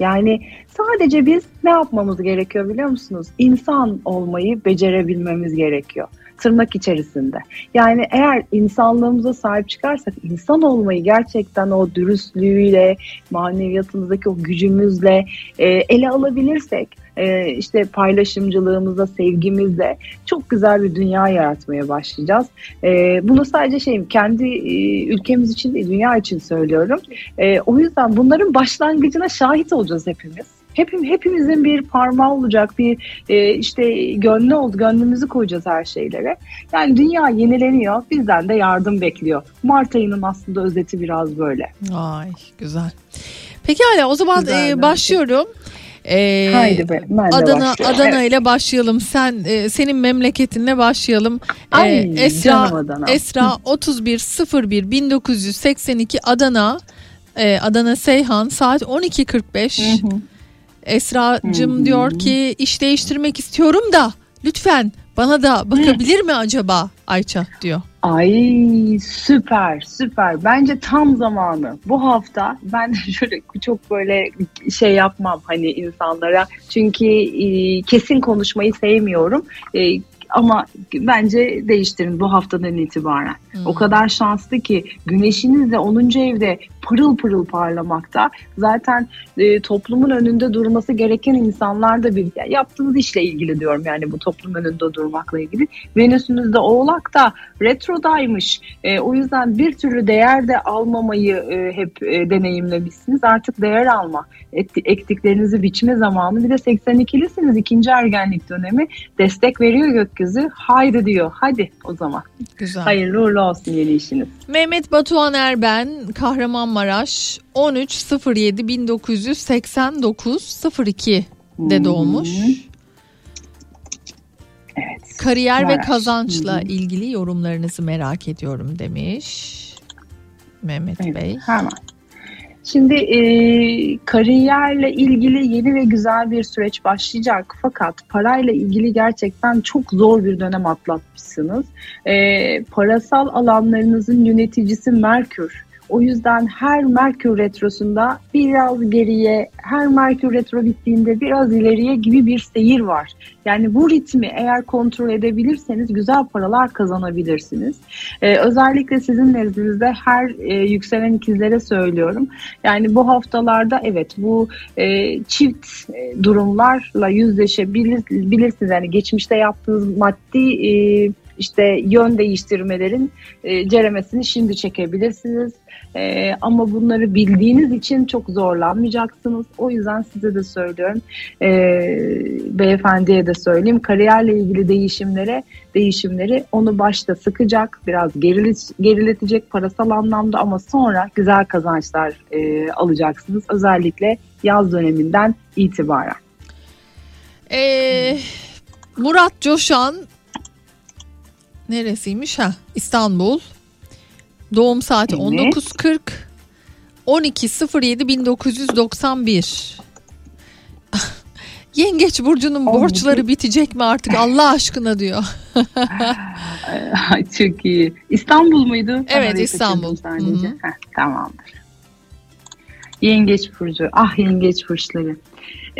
Yani sadece biz ne yapmamız gerekiyor biliyor musunuz? İnsan olmayı becerebilmemiz gerekiyor. Tırnak içerisinde. Yani eğer insanlığımıza sahip çıkarsak, insan olmayı gerçekten o dürüstlüğüyle, maneviyatımızdaki o gücümüzle e, ele alabilirsek, e, işte paylaşımcılığımızla, sevgimizle çok güzel bir dünya yaratmaya başlayacağız. E, bunu sadece şeyim kendi e, ülkemiz için değil, dünya için söylüyorum. E, o yüzden bunların başlangıcına şahit olacağız hepimiz. Hepim, hepimizin bir parmağı olacak, bir e, işte gönlü oldu, gönlümüzü koyacağız her şeylere. Yani dünya yenileniyor, bizden de yardım bekliyor. Mart ayının aslında özeti biraz böyle. Ay güzel. Peki hala o zaman Güzel, e, başlıyorum. E, Haydi be, Adana başlıyorum. Adana Evet. ile başlayalım. Sen e, senin memleketinle başlayalım. E, Ay, Esra canım Adana. Esra 3101 1982 Adana e, Adana Seyhan saat 12.45. Esra'cığım Hı hı. diyor ki iş değiştirmek istiyorum da lütfen bana da bakabilir mi acaba Ayça diyor. Ay süper süper. Bence tam zamanı. Bu hafta ben şöyle çok böyle şey yapmam hani insanlara. Çünkü e, kesin konuşmayı sevmiyorum. E, ama bence değiştirin bu haftadan itibaren. O kadar şanslı ki güneşiniz de 10. evde pırıl pırıl parlamakta. Zaten e, toplumun önünde durması gereken insanlar da bir yani yaptığınız işle ilgili diyorum yani bu toplum önünde durmakla ilgili. Venüs'ünüz de Oğlak'ta retrodaymış. E, o yüzden bir türlü değer de almamayı e, hep e, deneyimlemişsiniz. Artık değer alma, ekti- ektiklerinizi biçme zamanı. Bir de 82'lisiniz ikinci ergenlik dönemi. Destek veriyor gökyüzü. Haydi diyor. Hadi o zaman. Güzel. Hayırlı uğurlu olsun yeni işiniz. Mehmet Batuhan Erben Kahramanmaraş 13.07 1989 02 de doğmuş. Evet. Kariyer ve Maraş. kazançla Hı hı. ilgili yorumlarınızı merak ediyorum demiş Mehmet Evet, Bey. Hemen. Şimdi e, kariyerle ilgili yeni ve güzel bir süreç başlayacak. Fakat parayla ilgili gerçekten çok zor bir dönem atlatmışsınız. E, parasal alanlarınızın yöneticisi Merkür. O yüzden her Merkür retrosunda biraz geriye, her Merkür retro bittiğinde biraz ileriye gibi bir seyir var. Yani bu ritmi eğer kontrol edebilirseniz güzel paralar kazanabilirsiniz. Ee, özellikle sizin nezdinizde her e, yükselen ikizlere söylüyorum. Yani bu evet bu e, çift e, durumlarla yüzleşebilirsiniz. Yani geçmişte yaptığınız maddi e, işte yön değiştirmelerin e, ceremesini şimdi çekebilirsiniz. E, ama bunları bildiğiniz için çok zorlanmayacaksınız. O yüzden size de söylüyorum. E, beyefendiye de söyleyeyim. Kariyerle ilgili değişimlere değişimleri onu başta sıkacak, biraz gerilet, geriletecek parasal anlamda ama sonra güzel kazançlar e, alacaksınız. Özellikle yaz döneminden itibaren. Ee, Murat Coşan neresiymiş ha İstanbul doğum saati Evet. 19.40 12.07 1991 Yengeç burcunun borçları bitecek mi artık Allah aşkına diyor. Çok iyi. İstanbul muydu? Evet, İstanbul. Heh, tamamdır. Yengeç burcu. Ah yengeç burçları.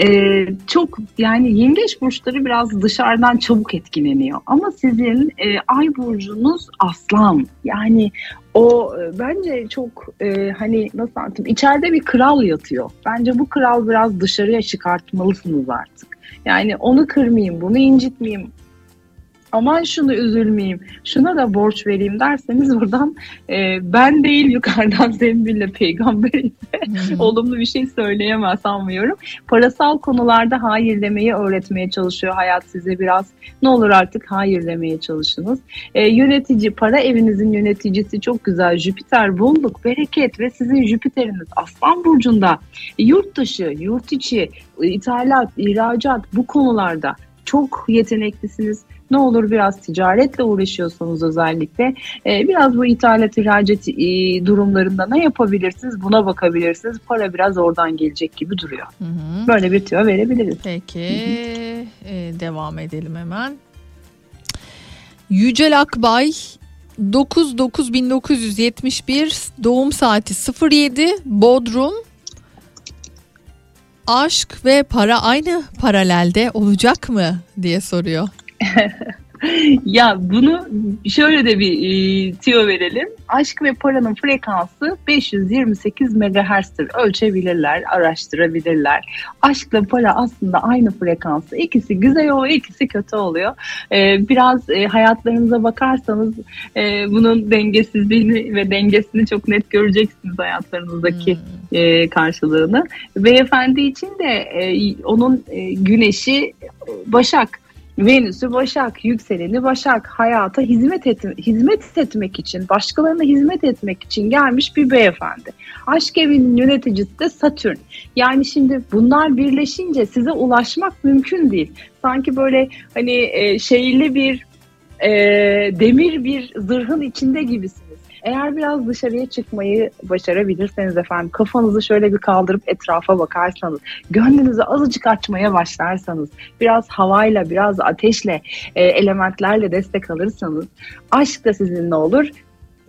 Ee, çok yani yengeç burçları biraz dışarıdan çabuk etkileniyor. Ama sizin e, ay burcunuz aslan. Yani o e, bence çok e, hani nasıl anlatayım içeride bir kral yatıyor. Bence bu kral biraz dışarıya çıkartmalısınız artık. Yani onu kırmayayım, bunu incitmeyeyim, aman şunu üzülmeyeyim, şuna da borç vereyim derseniz buradan e, ben değil yukarıdan zembille peygamber ise olumlu bir şey söyleyemez sanmıyorum. Parasal konularda hayır demeyi öğretmeye çalışıyor hayat size biraz. Ne olur artık hayır demeye çalışınız. E, yönetici, para evinizin yöneticisi çok güzel. Jüpiter, bolluk, bereket ve sizin Jüpiter'iniz Aslan Burcu'nda e, yurt dışı, yurt içi, e, ithalat, ihracat bu konularda çok yeteneklisiniz. Ne olur biraz ticaretle uğraşıyorsanız özellikle e, biraz bu ithalat ihracat e, durumlarında ne yapabilirsiniz buna bakabilirsiniz. Para biraz oradan gelecek gibi duruyor. Hı hı. Böyle bir tüyo verebiliriz. Peki e, devam edelim hemen. Yücel Akbay 9-9-1971 doğum saati 07 Bodrum Aşk ve para aynı paralelde olacak mı diye soruyor. Ya bunu şöyle de bir e, tüyo verelim. Aşk ve paranın frekansı 528 MHz'tir. Ölçebilirler, araştırabilirler. Aşkla para aslında aynı frekansı. İkisi güzel oluyor, ikisi kötü oluyor. E, biraz e, hayatlarınıza bakarsanız e, bunun dengesizliğini ve dengesini çok net göreceksiniz hayatlarınızdaki e, karşılığını. Beyefendi için de e, onun e, güneşi e, Başak. Venüs'ü Başak, yükseleni Başak, hayata hizmet et, hizmet etmek için, başkalarına hizmet etmek için gelmiş bir beyefendi. Aşk evinin yöneticisi de Satürn. Yani şimdi bunlar birleşince size ulaşmak mümkün değil. Sanki böyle hani e, şeyli bir e, demir bir zırhın içinde gibisiniz. Eğer biraz dışarıya çıkmayı başarabilirseniz efendim kafanızı şöyle bir kaldırıp etrafa bakarsanız, gönlünüzü azıcık açmaya başlarsanız, biraz havayla, biraz ateşle, e, elementlerle destek alırsanız aşk da sizinle olur.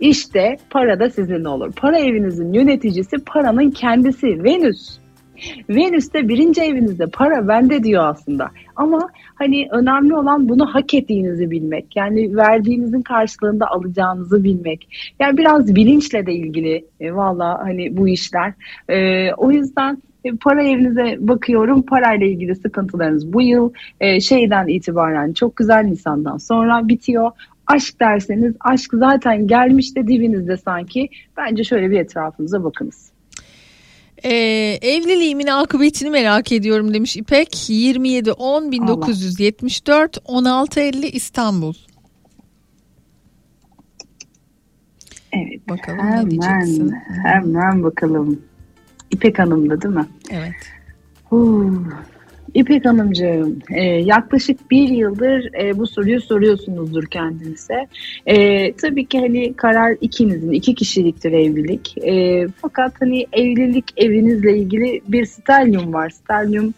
İşte para da sizinle olur. Para evinizin yöneticisi paranın kendisi Venüs. Venüs de birinci evinizde para bende diyor aslında. Ama hani önemli olan bunu hak ettiğinizi bilmek. Yani verdiğinizin karşılığında alacağınızı bilmek. Yani biraz bilinçle de ilgili e, valla hani bu işler. E, o yüzden e, para evinize bakıyorum. Parayla ilgili sıkıntılarınız bu yıl e, şeyden itibaren çok güzel Nisan'dan sonra bitiyor. Aşk derseniz aşk zaten gelmiş de dibinizde sanki. Bence şöyle bir etrafınıza bakınız. Ee, evliliğimin akıbetini merak ediyorum demiş İpek. 27 10 1974 16 50 İstanbul. Evet. Bakalım ne Hemen, diyeceksin? hemen bakalım. İpek Hanım'da değil mi? Evet. Huu. İpek Hanımcığım e, yaklaşık bir yıldır e, bu soruyu soruyorsunuzdur kendinize. E, tabii ki hani karar ikinizin, iki kişiliktir evlilik. Fakat hani evlilik evinizle ilgili bir stelyum var. Stelyum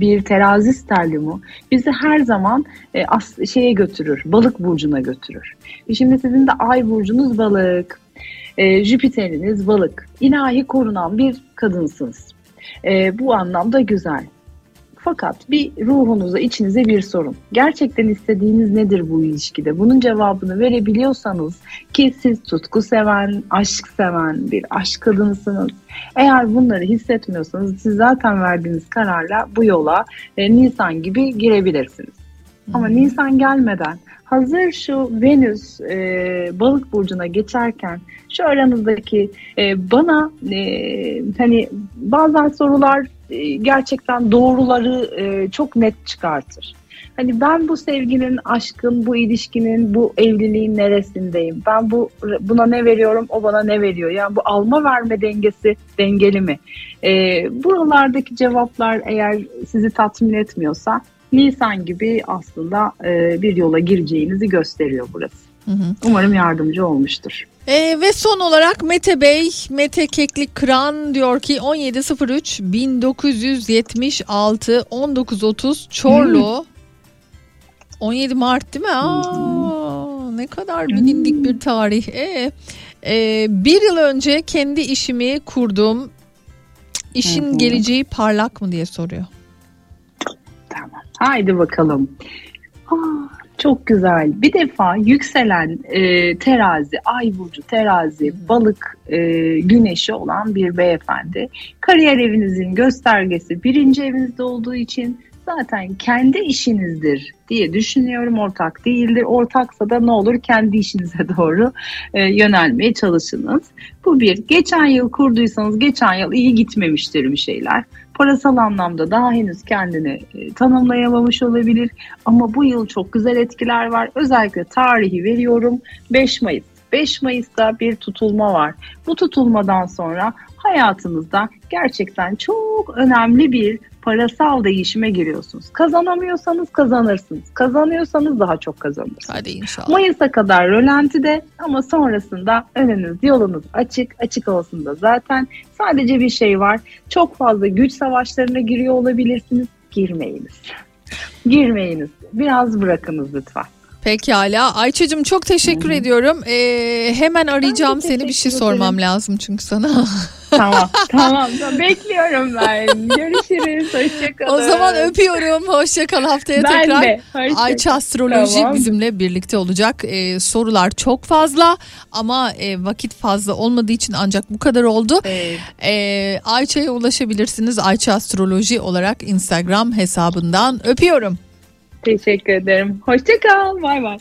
bir terazi stelyumu bizi her zaman as, şeye götürür, balık burcuna götürür. Şimdi sizin de ay burcunuz balık, Jüpiter'iniz balık, ilahi korunan bir kadınsınız. E, bu anlamda güzel. Fakat bir ruhunuza, içinize bir sorun. Gerçekten istediğiniz nedir bu ilişkide? Bunun cevabını verebiliyorsanız ki siz tutku seven, aşk seven bir aşk kadınısınız. Eğer bunları hissetmiyorsanız siz zaten verdiğiniz kararla bu yola e, Nisan gibi girebilirsiniz. Ama Nisan gelmeden hazır şu Venüs e, balık burcuna geçerken şu aranızdaki e, bana e, hani bazen sorular e, gerçekten doğruları e, çok net çıkartır. Hani ben bu sevginin, aşkın, bu ilişkinin, bu evliliğin neresindeyim? Ben bu buna ne veriyorum, o bana ne veriyor? Yani bu alma verme dengesi dengeli mi? E, buralardaki cevaplar eğer sizi tatmin etmiyorsa Nisan gibi aslında e, bir yola gireceğinizi gösteriyor burası. Hı hı. Umarım yardımcı olmuştur. Ee, ve son olarak Mete Bey, Mete Keklik Kıran diyor ki 1703 1976 1930 Çorlu 17 Mart değil mi? Aa, ne kadar bilindik bir tarih. Ee, e, bir yıl önce kendi işimi kurdum. İşin Hı hı. geleceği parlak mı diye soruyor. Haydi bakalım. Aa, çok güzel. Bir defa yükselen e, terazi, ay burcu terazi, balık e, güneşi olan bir beyefendi. Kariyer evinizin göstergesi birinci evinizde olduğu için zaten kendi işinizdir diye düşünüyorum. Ortak değildir. Ortaksa da ne olur kendi işinize doğru e, yönelmeye çalışınız. Bu bir. Geçen yıl kurduysanız geçen yıl iyi gitmemiştir bir şeyler. Parasal anlamda daha henüz kendini e, tanımlayamamış olabilir. Ama bu yıl çok güzel etkiler var. Özellikle tarihi veriyorum. 5 Mayıs. 5 Mayıs'ta bir tutulma var. Bu tutulmadan sonra hayatınızda gerçekten çok önemli bir parasal değişime giriyorsunuz. Kazanamıyorsanız kazanırsınız. Kazanıyorsanız daha çok kazanırsınız. Hadi inşallah. Mayıs'a kadar rölantide ama sonrasında önünüz yolunuz açık. Açık olsun da zaten sadece bir şey var. Çok fazla güç savaşlarına giriyor olabilirsiniz. Girmeyiniz. Girmeyiniz. Biraz bırakınız lütfen. Pekala. Ayça'cığım çok teşekkür ediyorum. Ee, hemen arayacağım seni bir şey sormam lazım çünkü sana. tamam tamam. Bekliyorum ben. Görüşürüz. Hoşçakalın. o zaman öpüyorum. Hoşça kal haftaya Ben tekrar. de. Hoşça kal. Ayça Astroloji Tamam. bizimle birlikte olacak. Ee, sorular çok fazla ama e, vakit fazla olmadığı için ancak bu kadar oldu. Evet. Ee, Ayça'ya ulaşabilirsiniz. Ayça Astroloji olarak Instagram hesabından. Öpüyorum. Teşekkür ederim. Hoşçakal. Bay bay.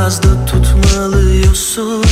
Biraz da tutmalıyorsun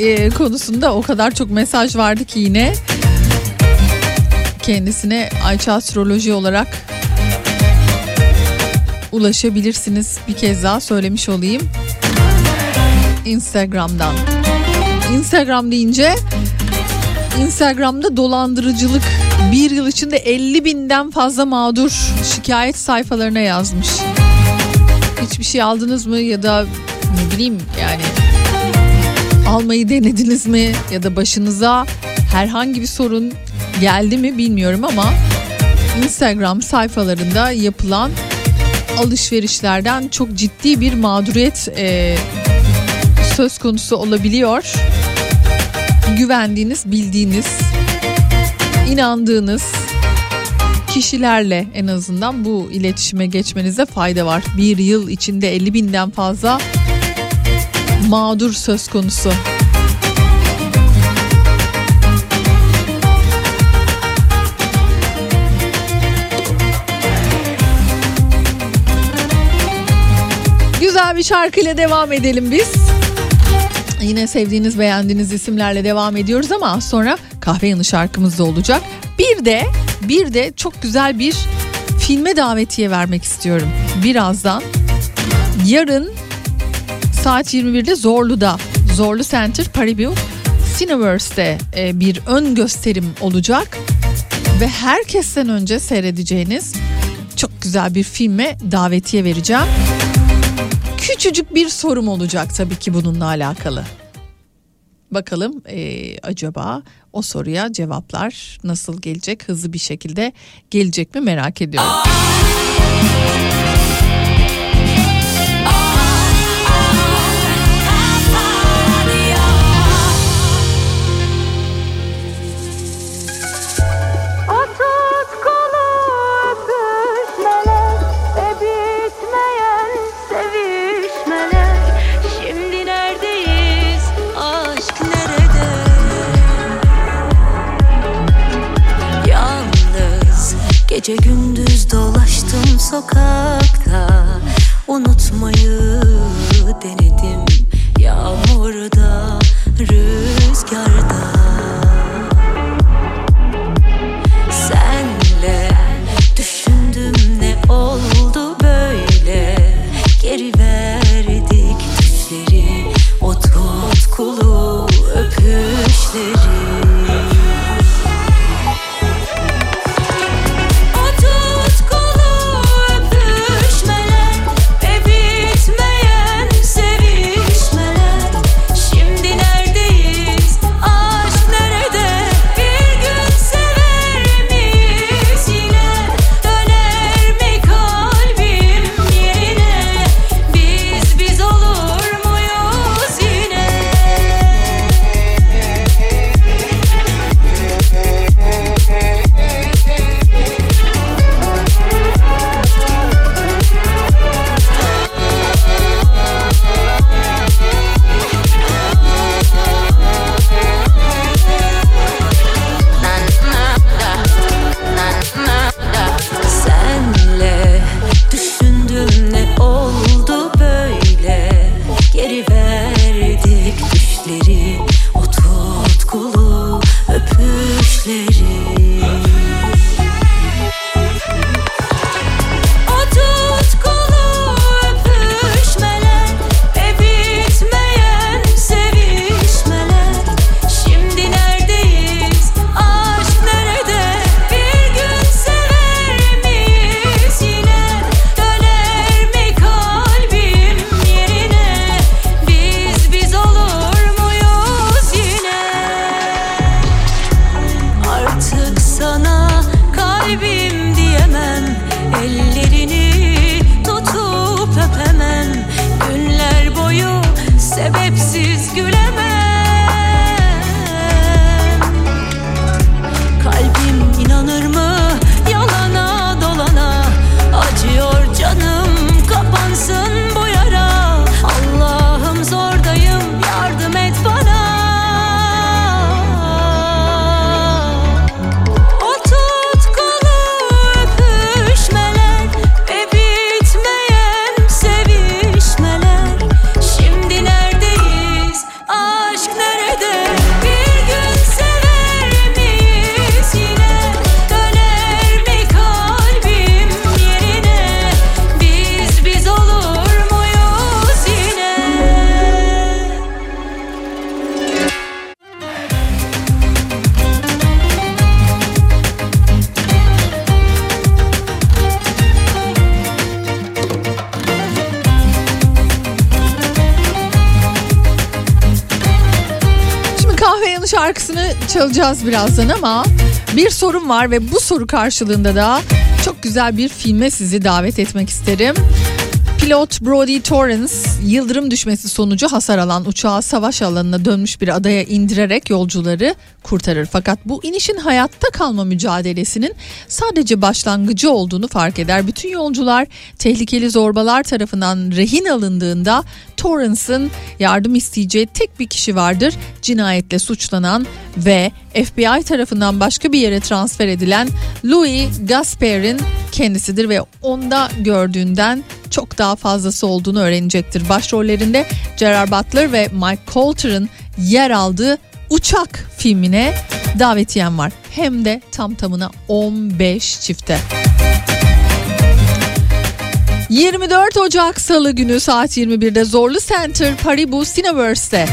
e, konusunda o kadar çok mesaj vardı ki yine. Kendisine Ayça Astroloji olarak ulaşabilirsiniz. Bir kez daha söylemiş olayım. Instagram'dan. Instagram deyince Instagram'da dolandırıcılık bir yıl içinde 50 binden fazla mağdur şikayet sayfalarına yazmış. Hiçbir şey aldınız mı ya da ne bileyim yani almayı denediniz mi ya da başınıza herhangi bir sorun geldi mi bilmiyorum ama Instagram sayfalarında yapılan alışverişlerden çok ciddi bir mağduriyet e, söz konusu olabiliyor. Güvendiğiniz, bildiğiniz, inandığınız kişilerle en azından bu iletişime geçmenize fayda var. Bir yıl içinde 50 binden fazla mağdur söz konusu. Güzel bir şarkıyla devam edelim biz. Yine sevdiğiniz beğendiğiniz isimlerle devam ediyoruz ama az sonra kahve yanı şarkımız da olacak. Bir de bir de çok güzel bir filme davetiye vermek istiyorum. Birazdan yarın saat 21'de Zorlu'da Zorlu Center Paribio Cineverse'de e, bir ön gösterim olacak ve herkesten önce seyredeceğiniz çok güzel bir filme davetiye vereceğim. Küçücük bir sorum olacak tabii ki bununla alakalı. Bakalım e, acaba o soruya cevaplar nasıl gelecek? Hızlı bir şekilde gelecek mi merak ediyorum. Gece gündüz dolaştım sokakta. Unutmayı denedim yağmurda rüzgarda. Senle düşündüm ne oldu böyle? Geri verdik düşleri O tutkulu öpüşleri çalacağız birazdan ama bir sorum var ve bu soru karşılığında da çok güzel bir filme sizi davet etmek isterim. Pilot Brody Torrance yıldırım düşmesi sonucu hasar alan uçağı savaş alanına dönmüş bir adaya indirerek yolcuları kurtarır. Fakat bu inişin hayatta kalma mücadelesinin sadece başlangıcı olduğunu fark eder. Bütün yolcular tehlikeli zorbalar tarafından rehin alındığında Torrance'ın yardım isteyeceği tek bir kişi vardır. Cinayetle suçlanan ve FBI tarafından başka bir yere transfer edilen Louis Gasper'in kendisidir ve onda gördüğünden çok daha fazlası olduğunu öğrenecektir. Başrollerinde Gerard Butler ve Mike Coulter'ın yer aldığı Uçak filmine davetiyem var. Hem de tam tamına 15 çifte. 24 Ocak Salı günü saat 21'de Zorlu Center Paribu Cineverse'de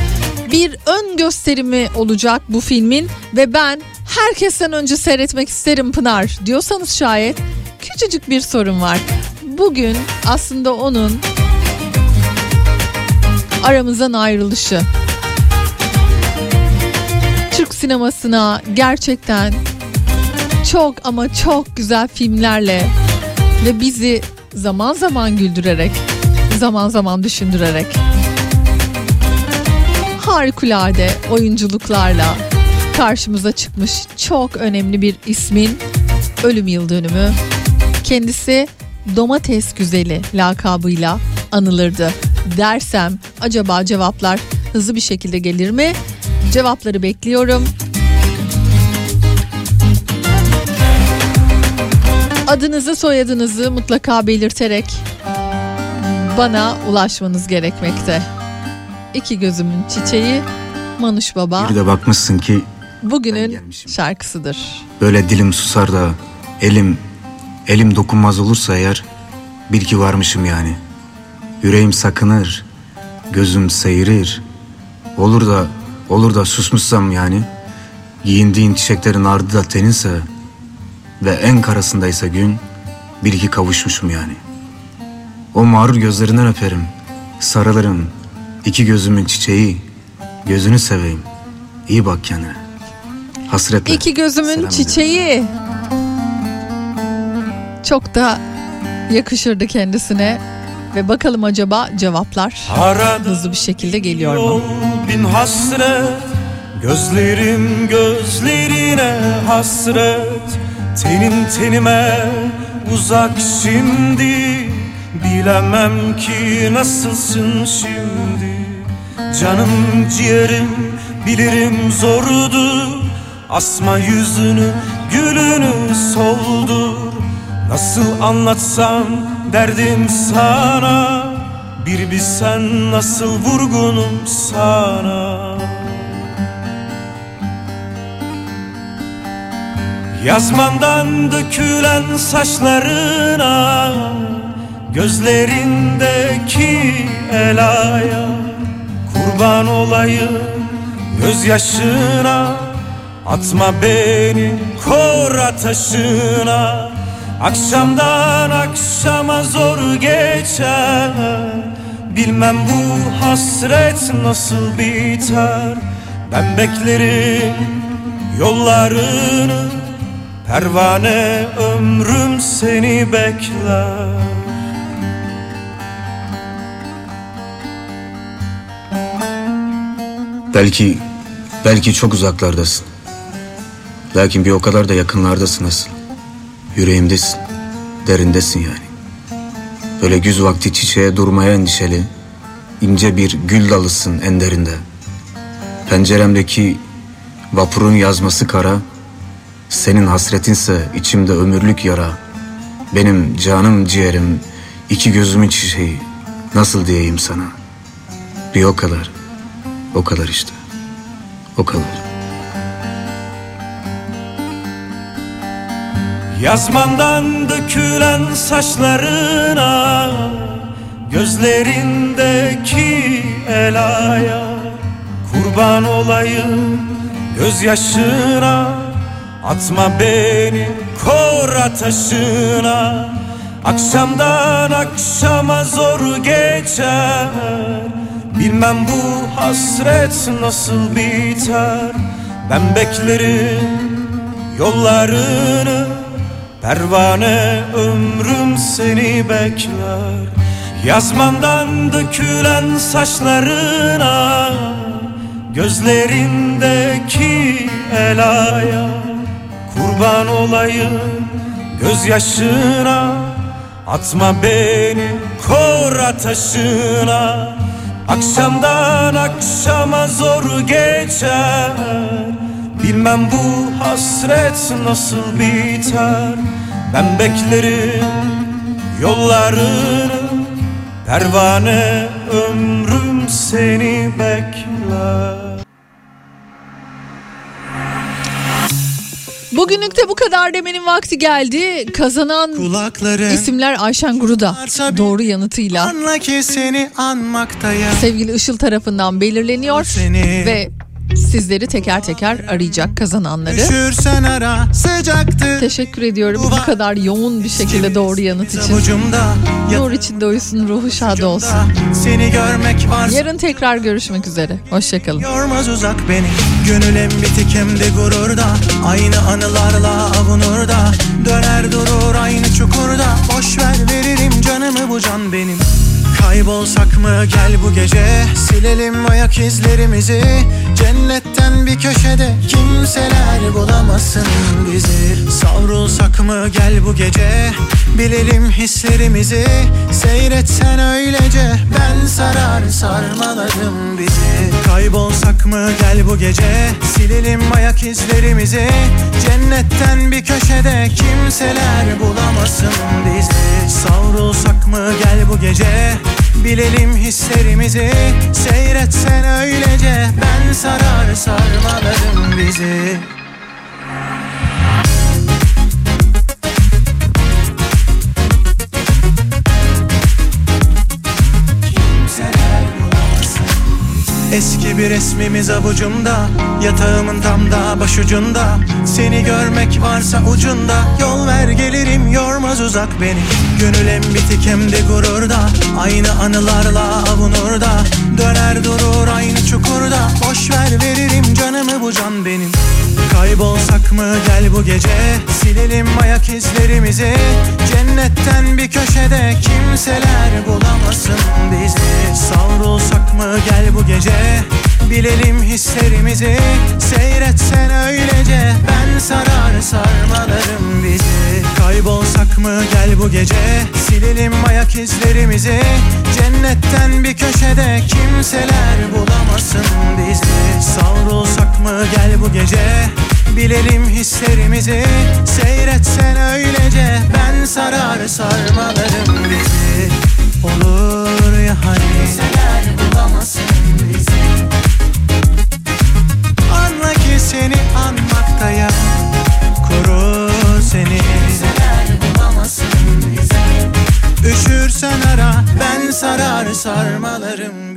bir ön gösterimi olacak bu filmin ve ben herkesten önce seyretmek isterim Pınar diyorsanız şayet küçücük bir sorun var. Bugün aslında onun aramızdan ayrılışı. Sinemasına gerçekten çok ama çok güzel filmlerle ve bizi zaman zaman güldürerek, zaman zaman düşündürerek harikulade oyunculuklarla karşımıza çıkmış çok önemli bir ismin ölüm yıl dönümü. Kendisi domates güzeli lakabıyla anılırdı dersem acaba cevaplar hızlı bir şekilde gelir mi? Cevapları bekliyorum. Adınızı soyadınızı mutlaka belirterek bana ulaşmanız gerekmekte. İki gözümün çiçeği Manuş Baba Bir de bakmışsın ki bugünün şarkısıdır. böyle dilim susar da elim elim dokunmaz olursa eğer bil ki varmışım yani. Yüreğim sakınır, gözüm seyirir. Olur da olur da susmuşsam yani. Giyindiğin çiçeklerin ardı da teninse ve en karasındaysa gün bil ki kavuşmuşum yani. O mağrur gözlerinden öperim, sarılırım. iki gözümün çiçeği, gözünü seveyim. İyi bak kendine. Hasretle. İki gözümün Selam çiçeği. Çok da yakışırdı kendisine. Ve bakalım acaba cevaplar Arada hızlı bir şekilde geliyor mu? Bin hasret Gözlerim gözlerine hasret. Tenin tenime uzak şimdi Bilemem ki nasılsın şimdi. Canım ciğerim bilirim zordur Asma yüzünü gülünü soldur Nasıl anlatsam derdim sana? Bir bilsen nasıl vurgunum sana? Yazmandan dökülen saçlarına Gözlerindeki elaya Kurban olayım gözyaşına. Atma beni kor ateşine Akşamdan akşama zor geçer Bilmem bu hasret nasıl biter Ben beklerim yollarını Pervane ömrüm seni bekler Belki, belki çok uzaklardasın. Lakin bir o kadar da yakınlardasın asıl. Yüreğimdesin, derindesin yani. Böyle güz vakti çiçeğe durmaya endişeli, ince bir gül dalısın en derinde. Penceremdeki vapurun yazması kara, senin hasretinse içimde ömürlük yara. Benim canım ciğerim, iki gözümün çiçeği, nasıl diyeyim sana? Bir o kadar, o kadar işte, o kadar. Yazmandan dökülen saçlarına Gözlerindeki elaya Kurban olayım gözyaşına. Atma beni kor ateşine. Akşamdan akşama zor geçer. Bilmem bu hasret nasıl biter. Ben beklerim yollarını Pervane ömrüm seni bekler. Yazmandan dökülen saçlarına Gözlerindeki elaya Kurban olayım. Gözyaşına Atma beni kor ateşine. Akşamdan akşama zor geçer Bilmem bu hasret nasıl biter. Ben beklerim yollarını Pervane ömrüm seni bekler. Bugünlük de bu kadar demenin vakti geldi. Kazanan isimler Ayşen Guruda doğru yanıtıyla. Anla ki seni anmaktayım. Sevgili Işıl tarafından belirleniyor Seni ve sizleri teker teker arayacak kazananları. Ara sıcaktır Teşekkür ediyorum bu kadar yoğun bir şekilde doğru yanıt için. Nur içinde uyusun, ruhu şad olsun. Seni görmek var Yarın tekrar görüşmek üzere. Hoşçakalın. Yormaz uzak beni Gönül hem bitik hem de gururda Aynı anılarla avunur da Döner durur aynı çukurda Boş ver veririm canımı bu can benim Kaybolsak mı? Gel bu gece. Silelim ayak izlerimizi. Cennetten bir köşede Kimseler bulamasın bizi. Savrulsak mı? Gel bu gece. Bilelim hislerimizi. Seyretsen öylece. Ben sarar sarmaladım bizi. Kaybolsak mı? Gel bu gece. Silelim ayak izlerimizi. Cennetten bir köşede Kimseler bulamasın bizi. Savrulsak mı? Gel bu gece Bilelim hislerimizi Seyretsen öylece. Ben sarar sarmaladım bizi Eski bir resmimiz avucumda Yatağımın tam da başucunda. Seni görmek varsa ucunda Yol ver gelirim yormaz uzak beni. Gönül bitik hem de gururda Aynı anılarla avunur da Döner durur aynı çukurda. Boş ver veririm canımı bu can benim. Kaybolsak mı gel bu gece? Silelim ayak izlerimizi. Cennetten bir köşede Kimseler bulamasın bizi. Savrulsak mı gel bu gece Bilelim hislerimizi. Seyretsen öylece Ben sarar sarmalarım bizi. Kaybolsak mı gel bu gece? Silelim ayak izlerimizi. Cennetten bir köşede Kimseler bulamasın bizi. Savrulsak mı gel bu gece? Bilelim hislerimizi. Seyretsen öylece Ben sarar sarmalarım bizi. Olur ya hani? Kimseler seni anmaktayım Koru seni. Bizi Üşürsen ara Ben sarar sarmalarım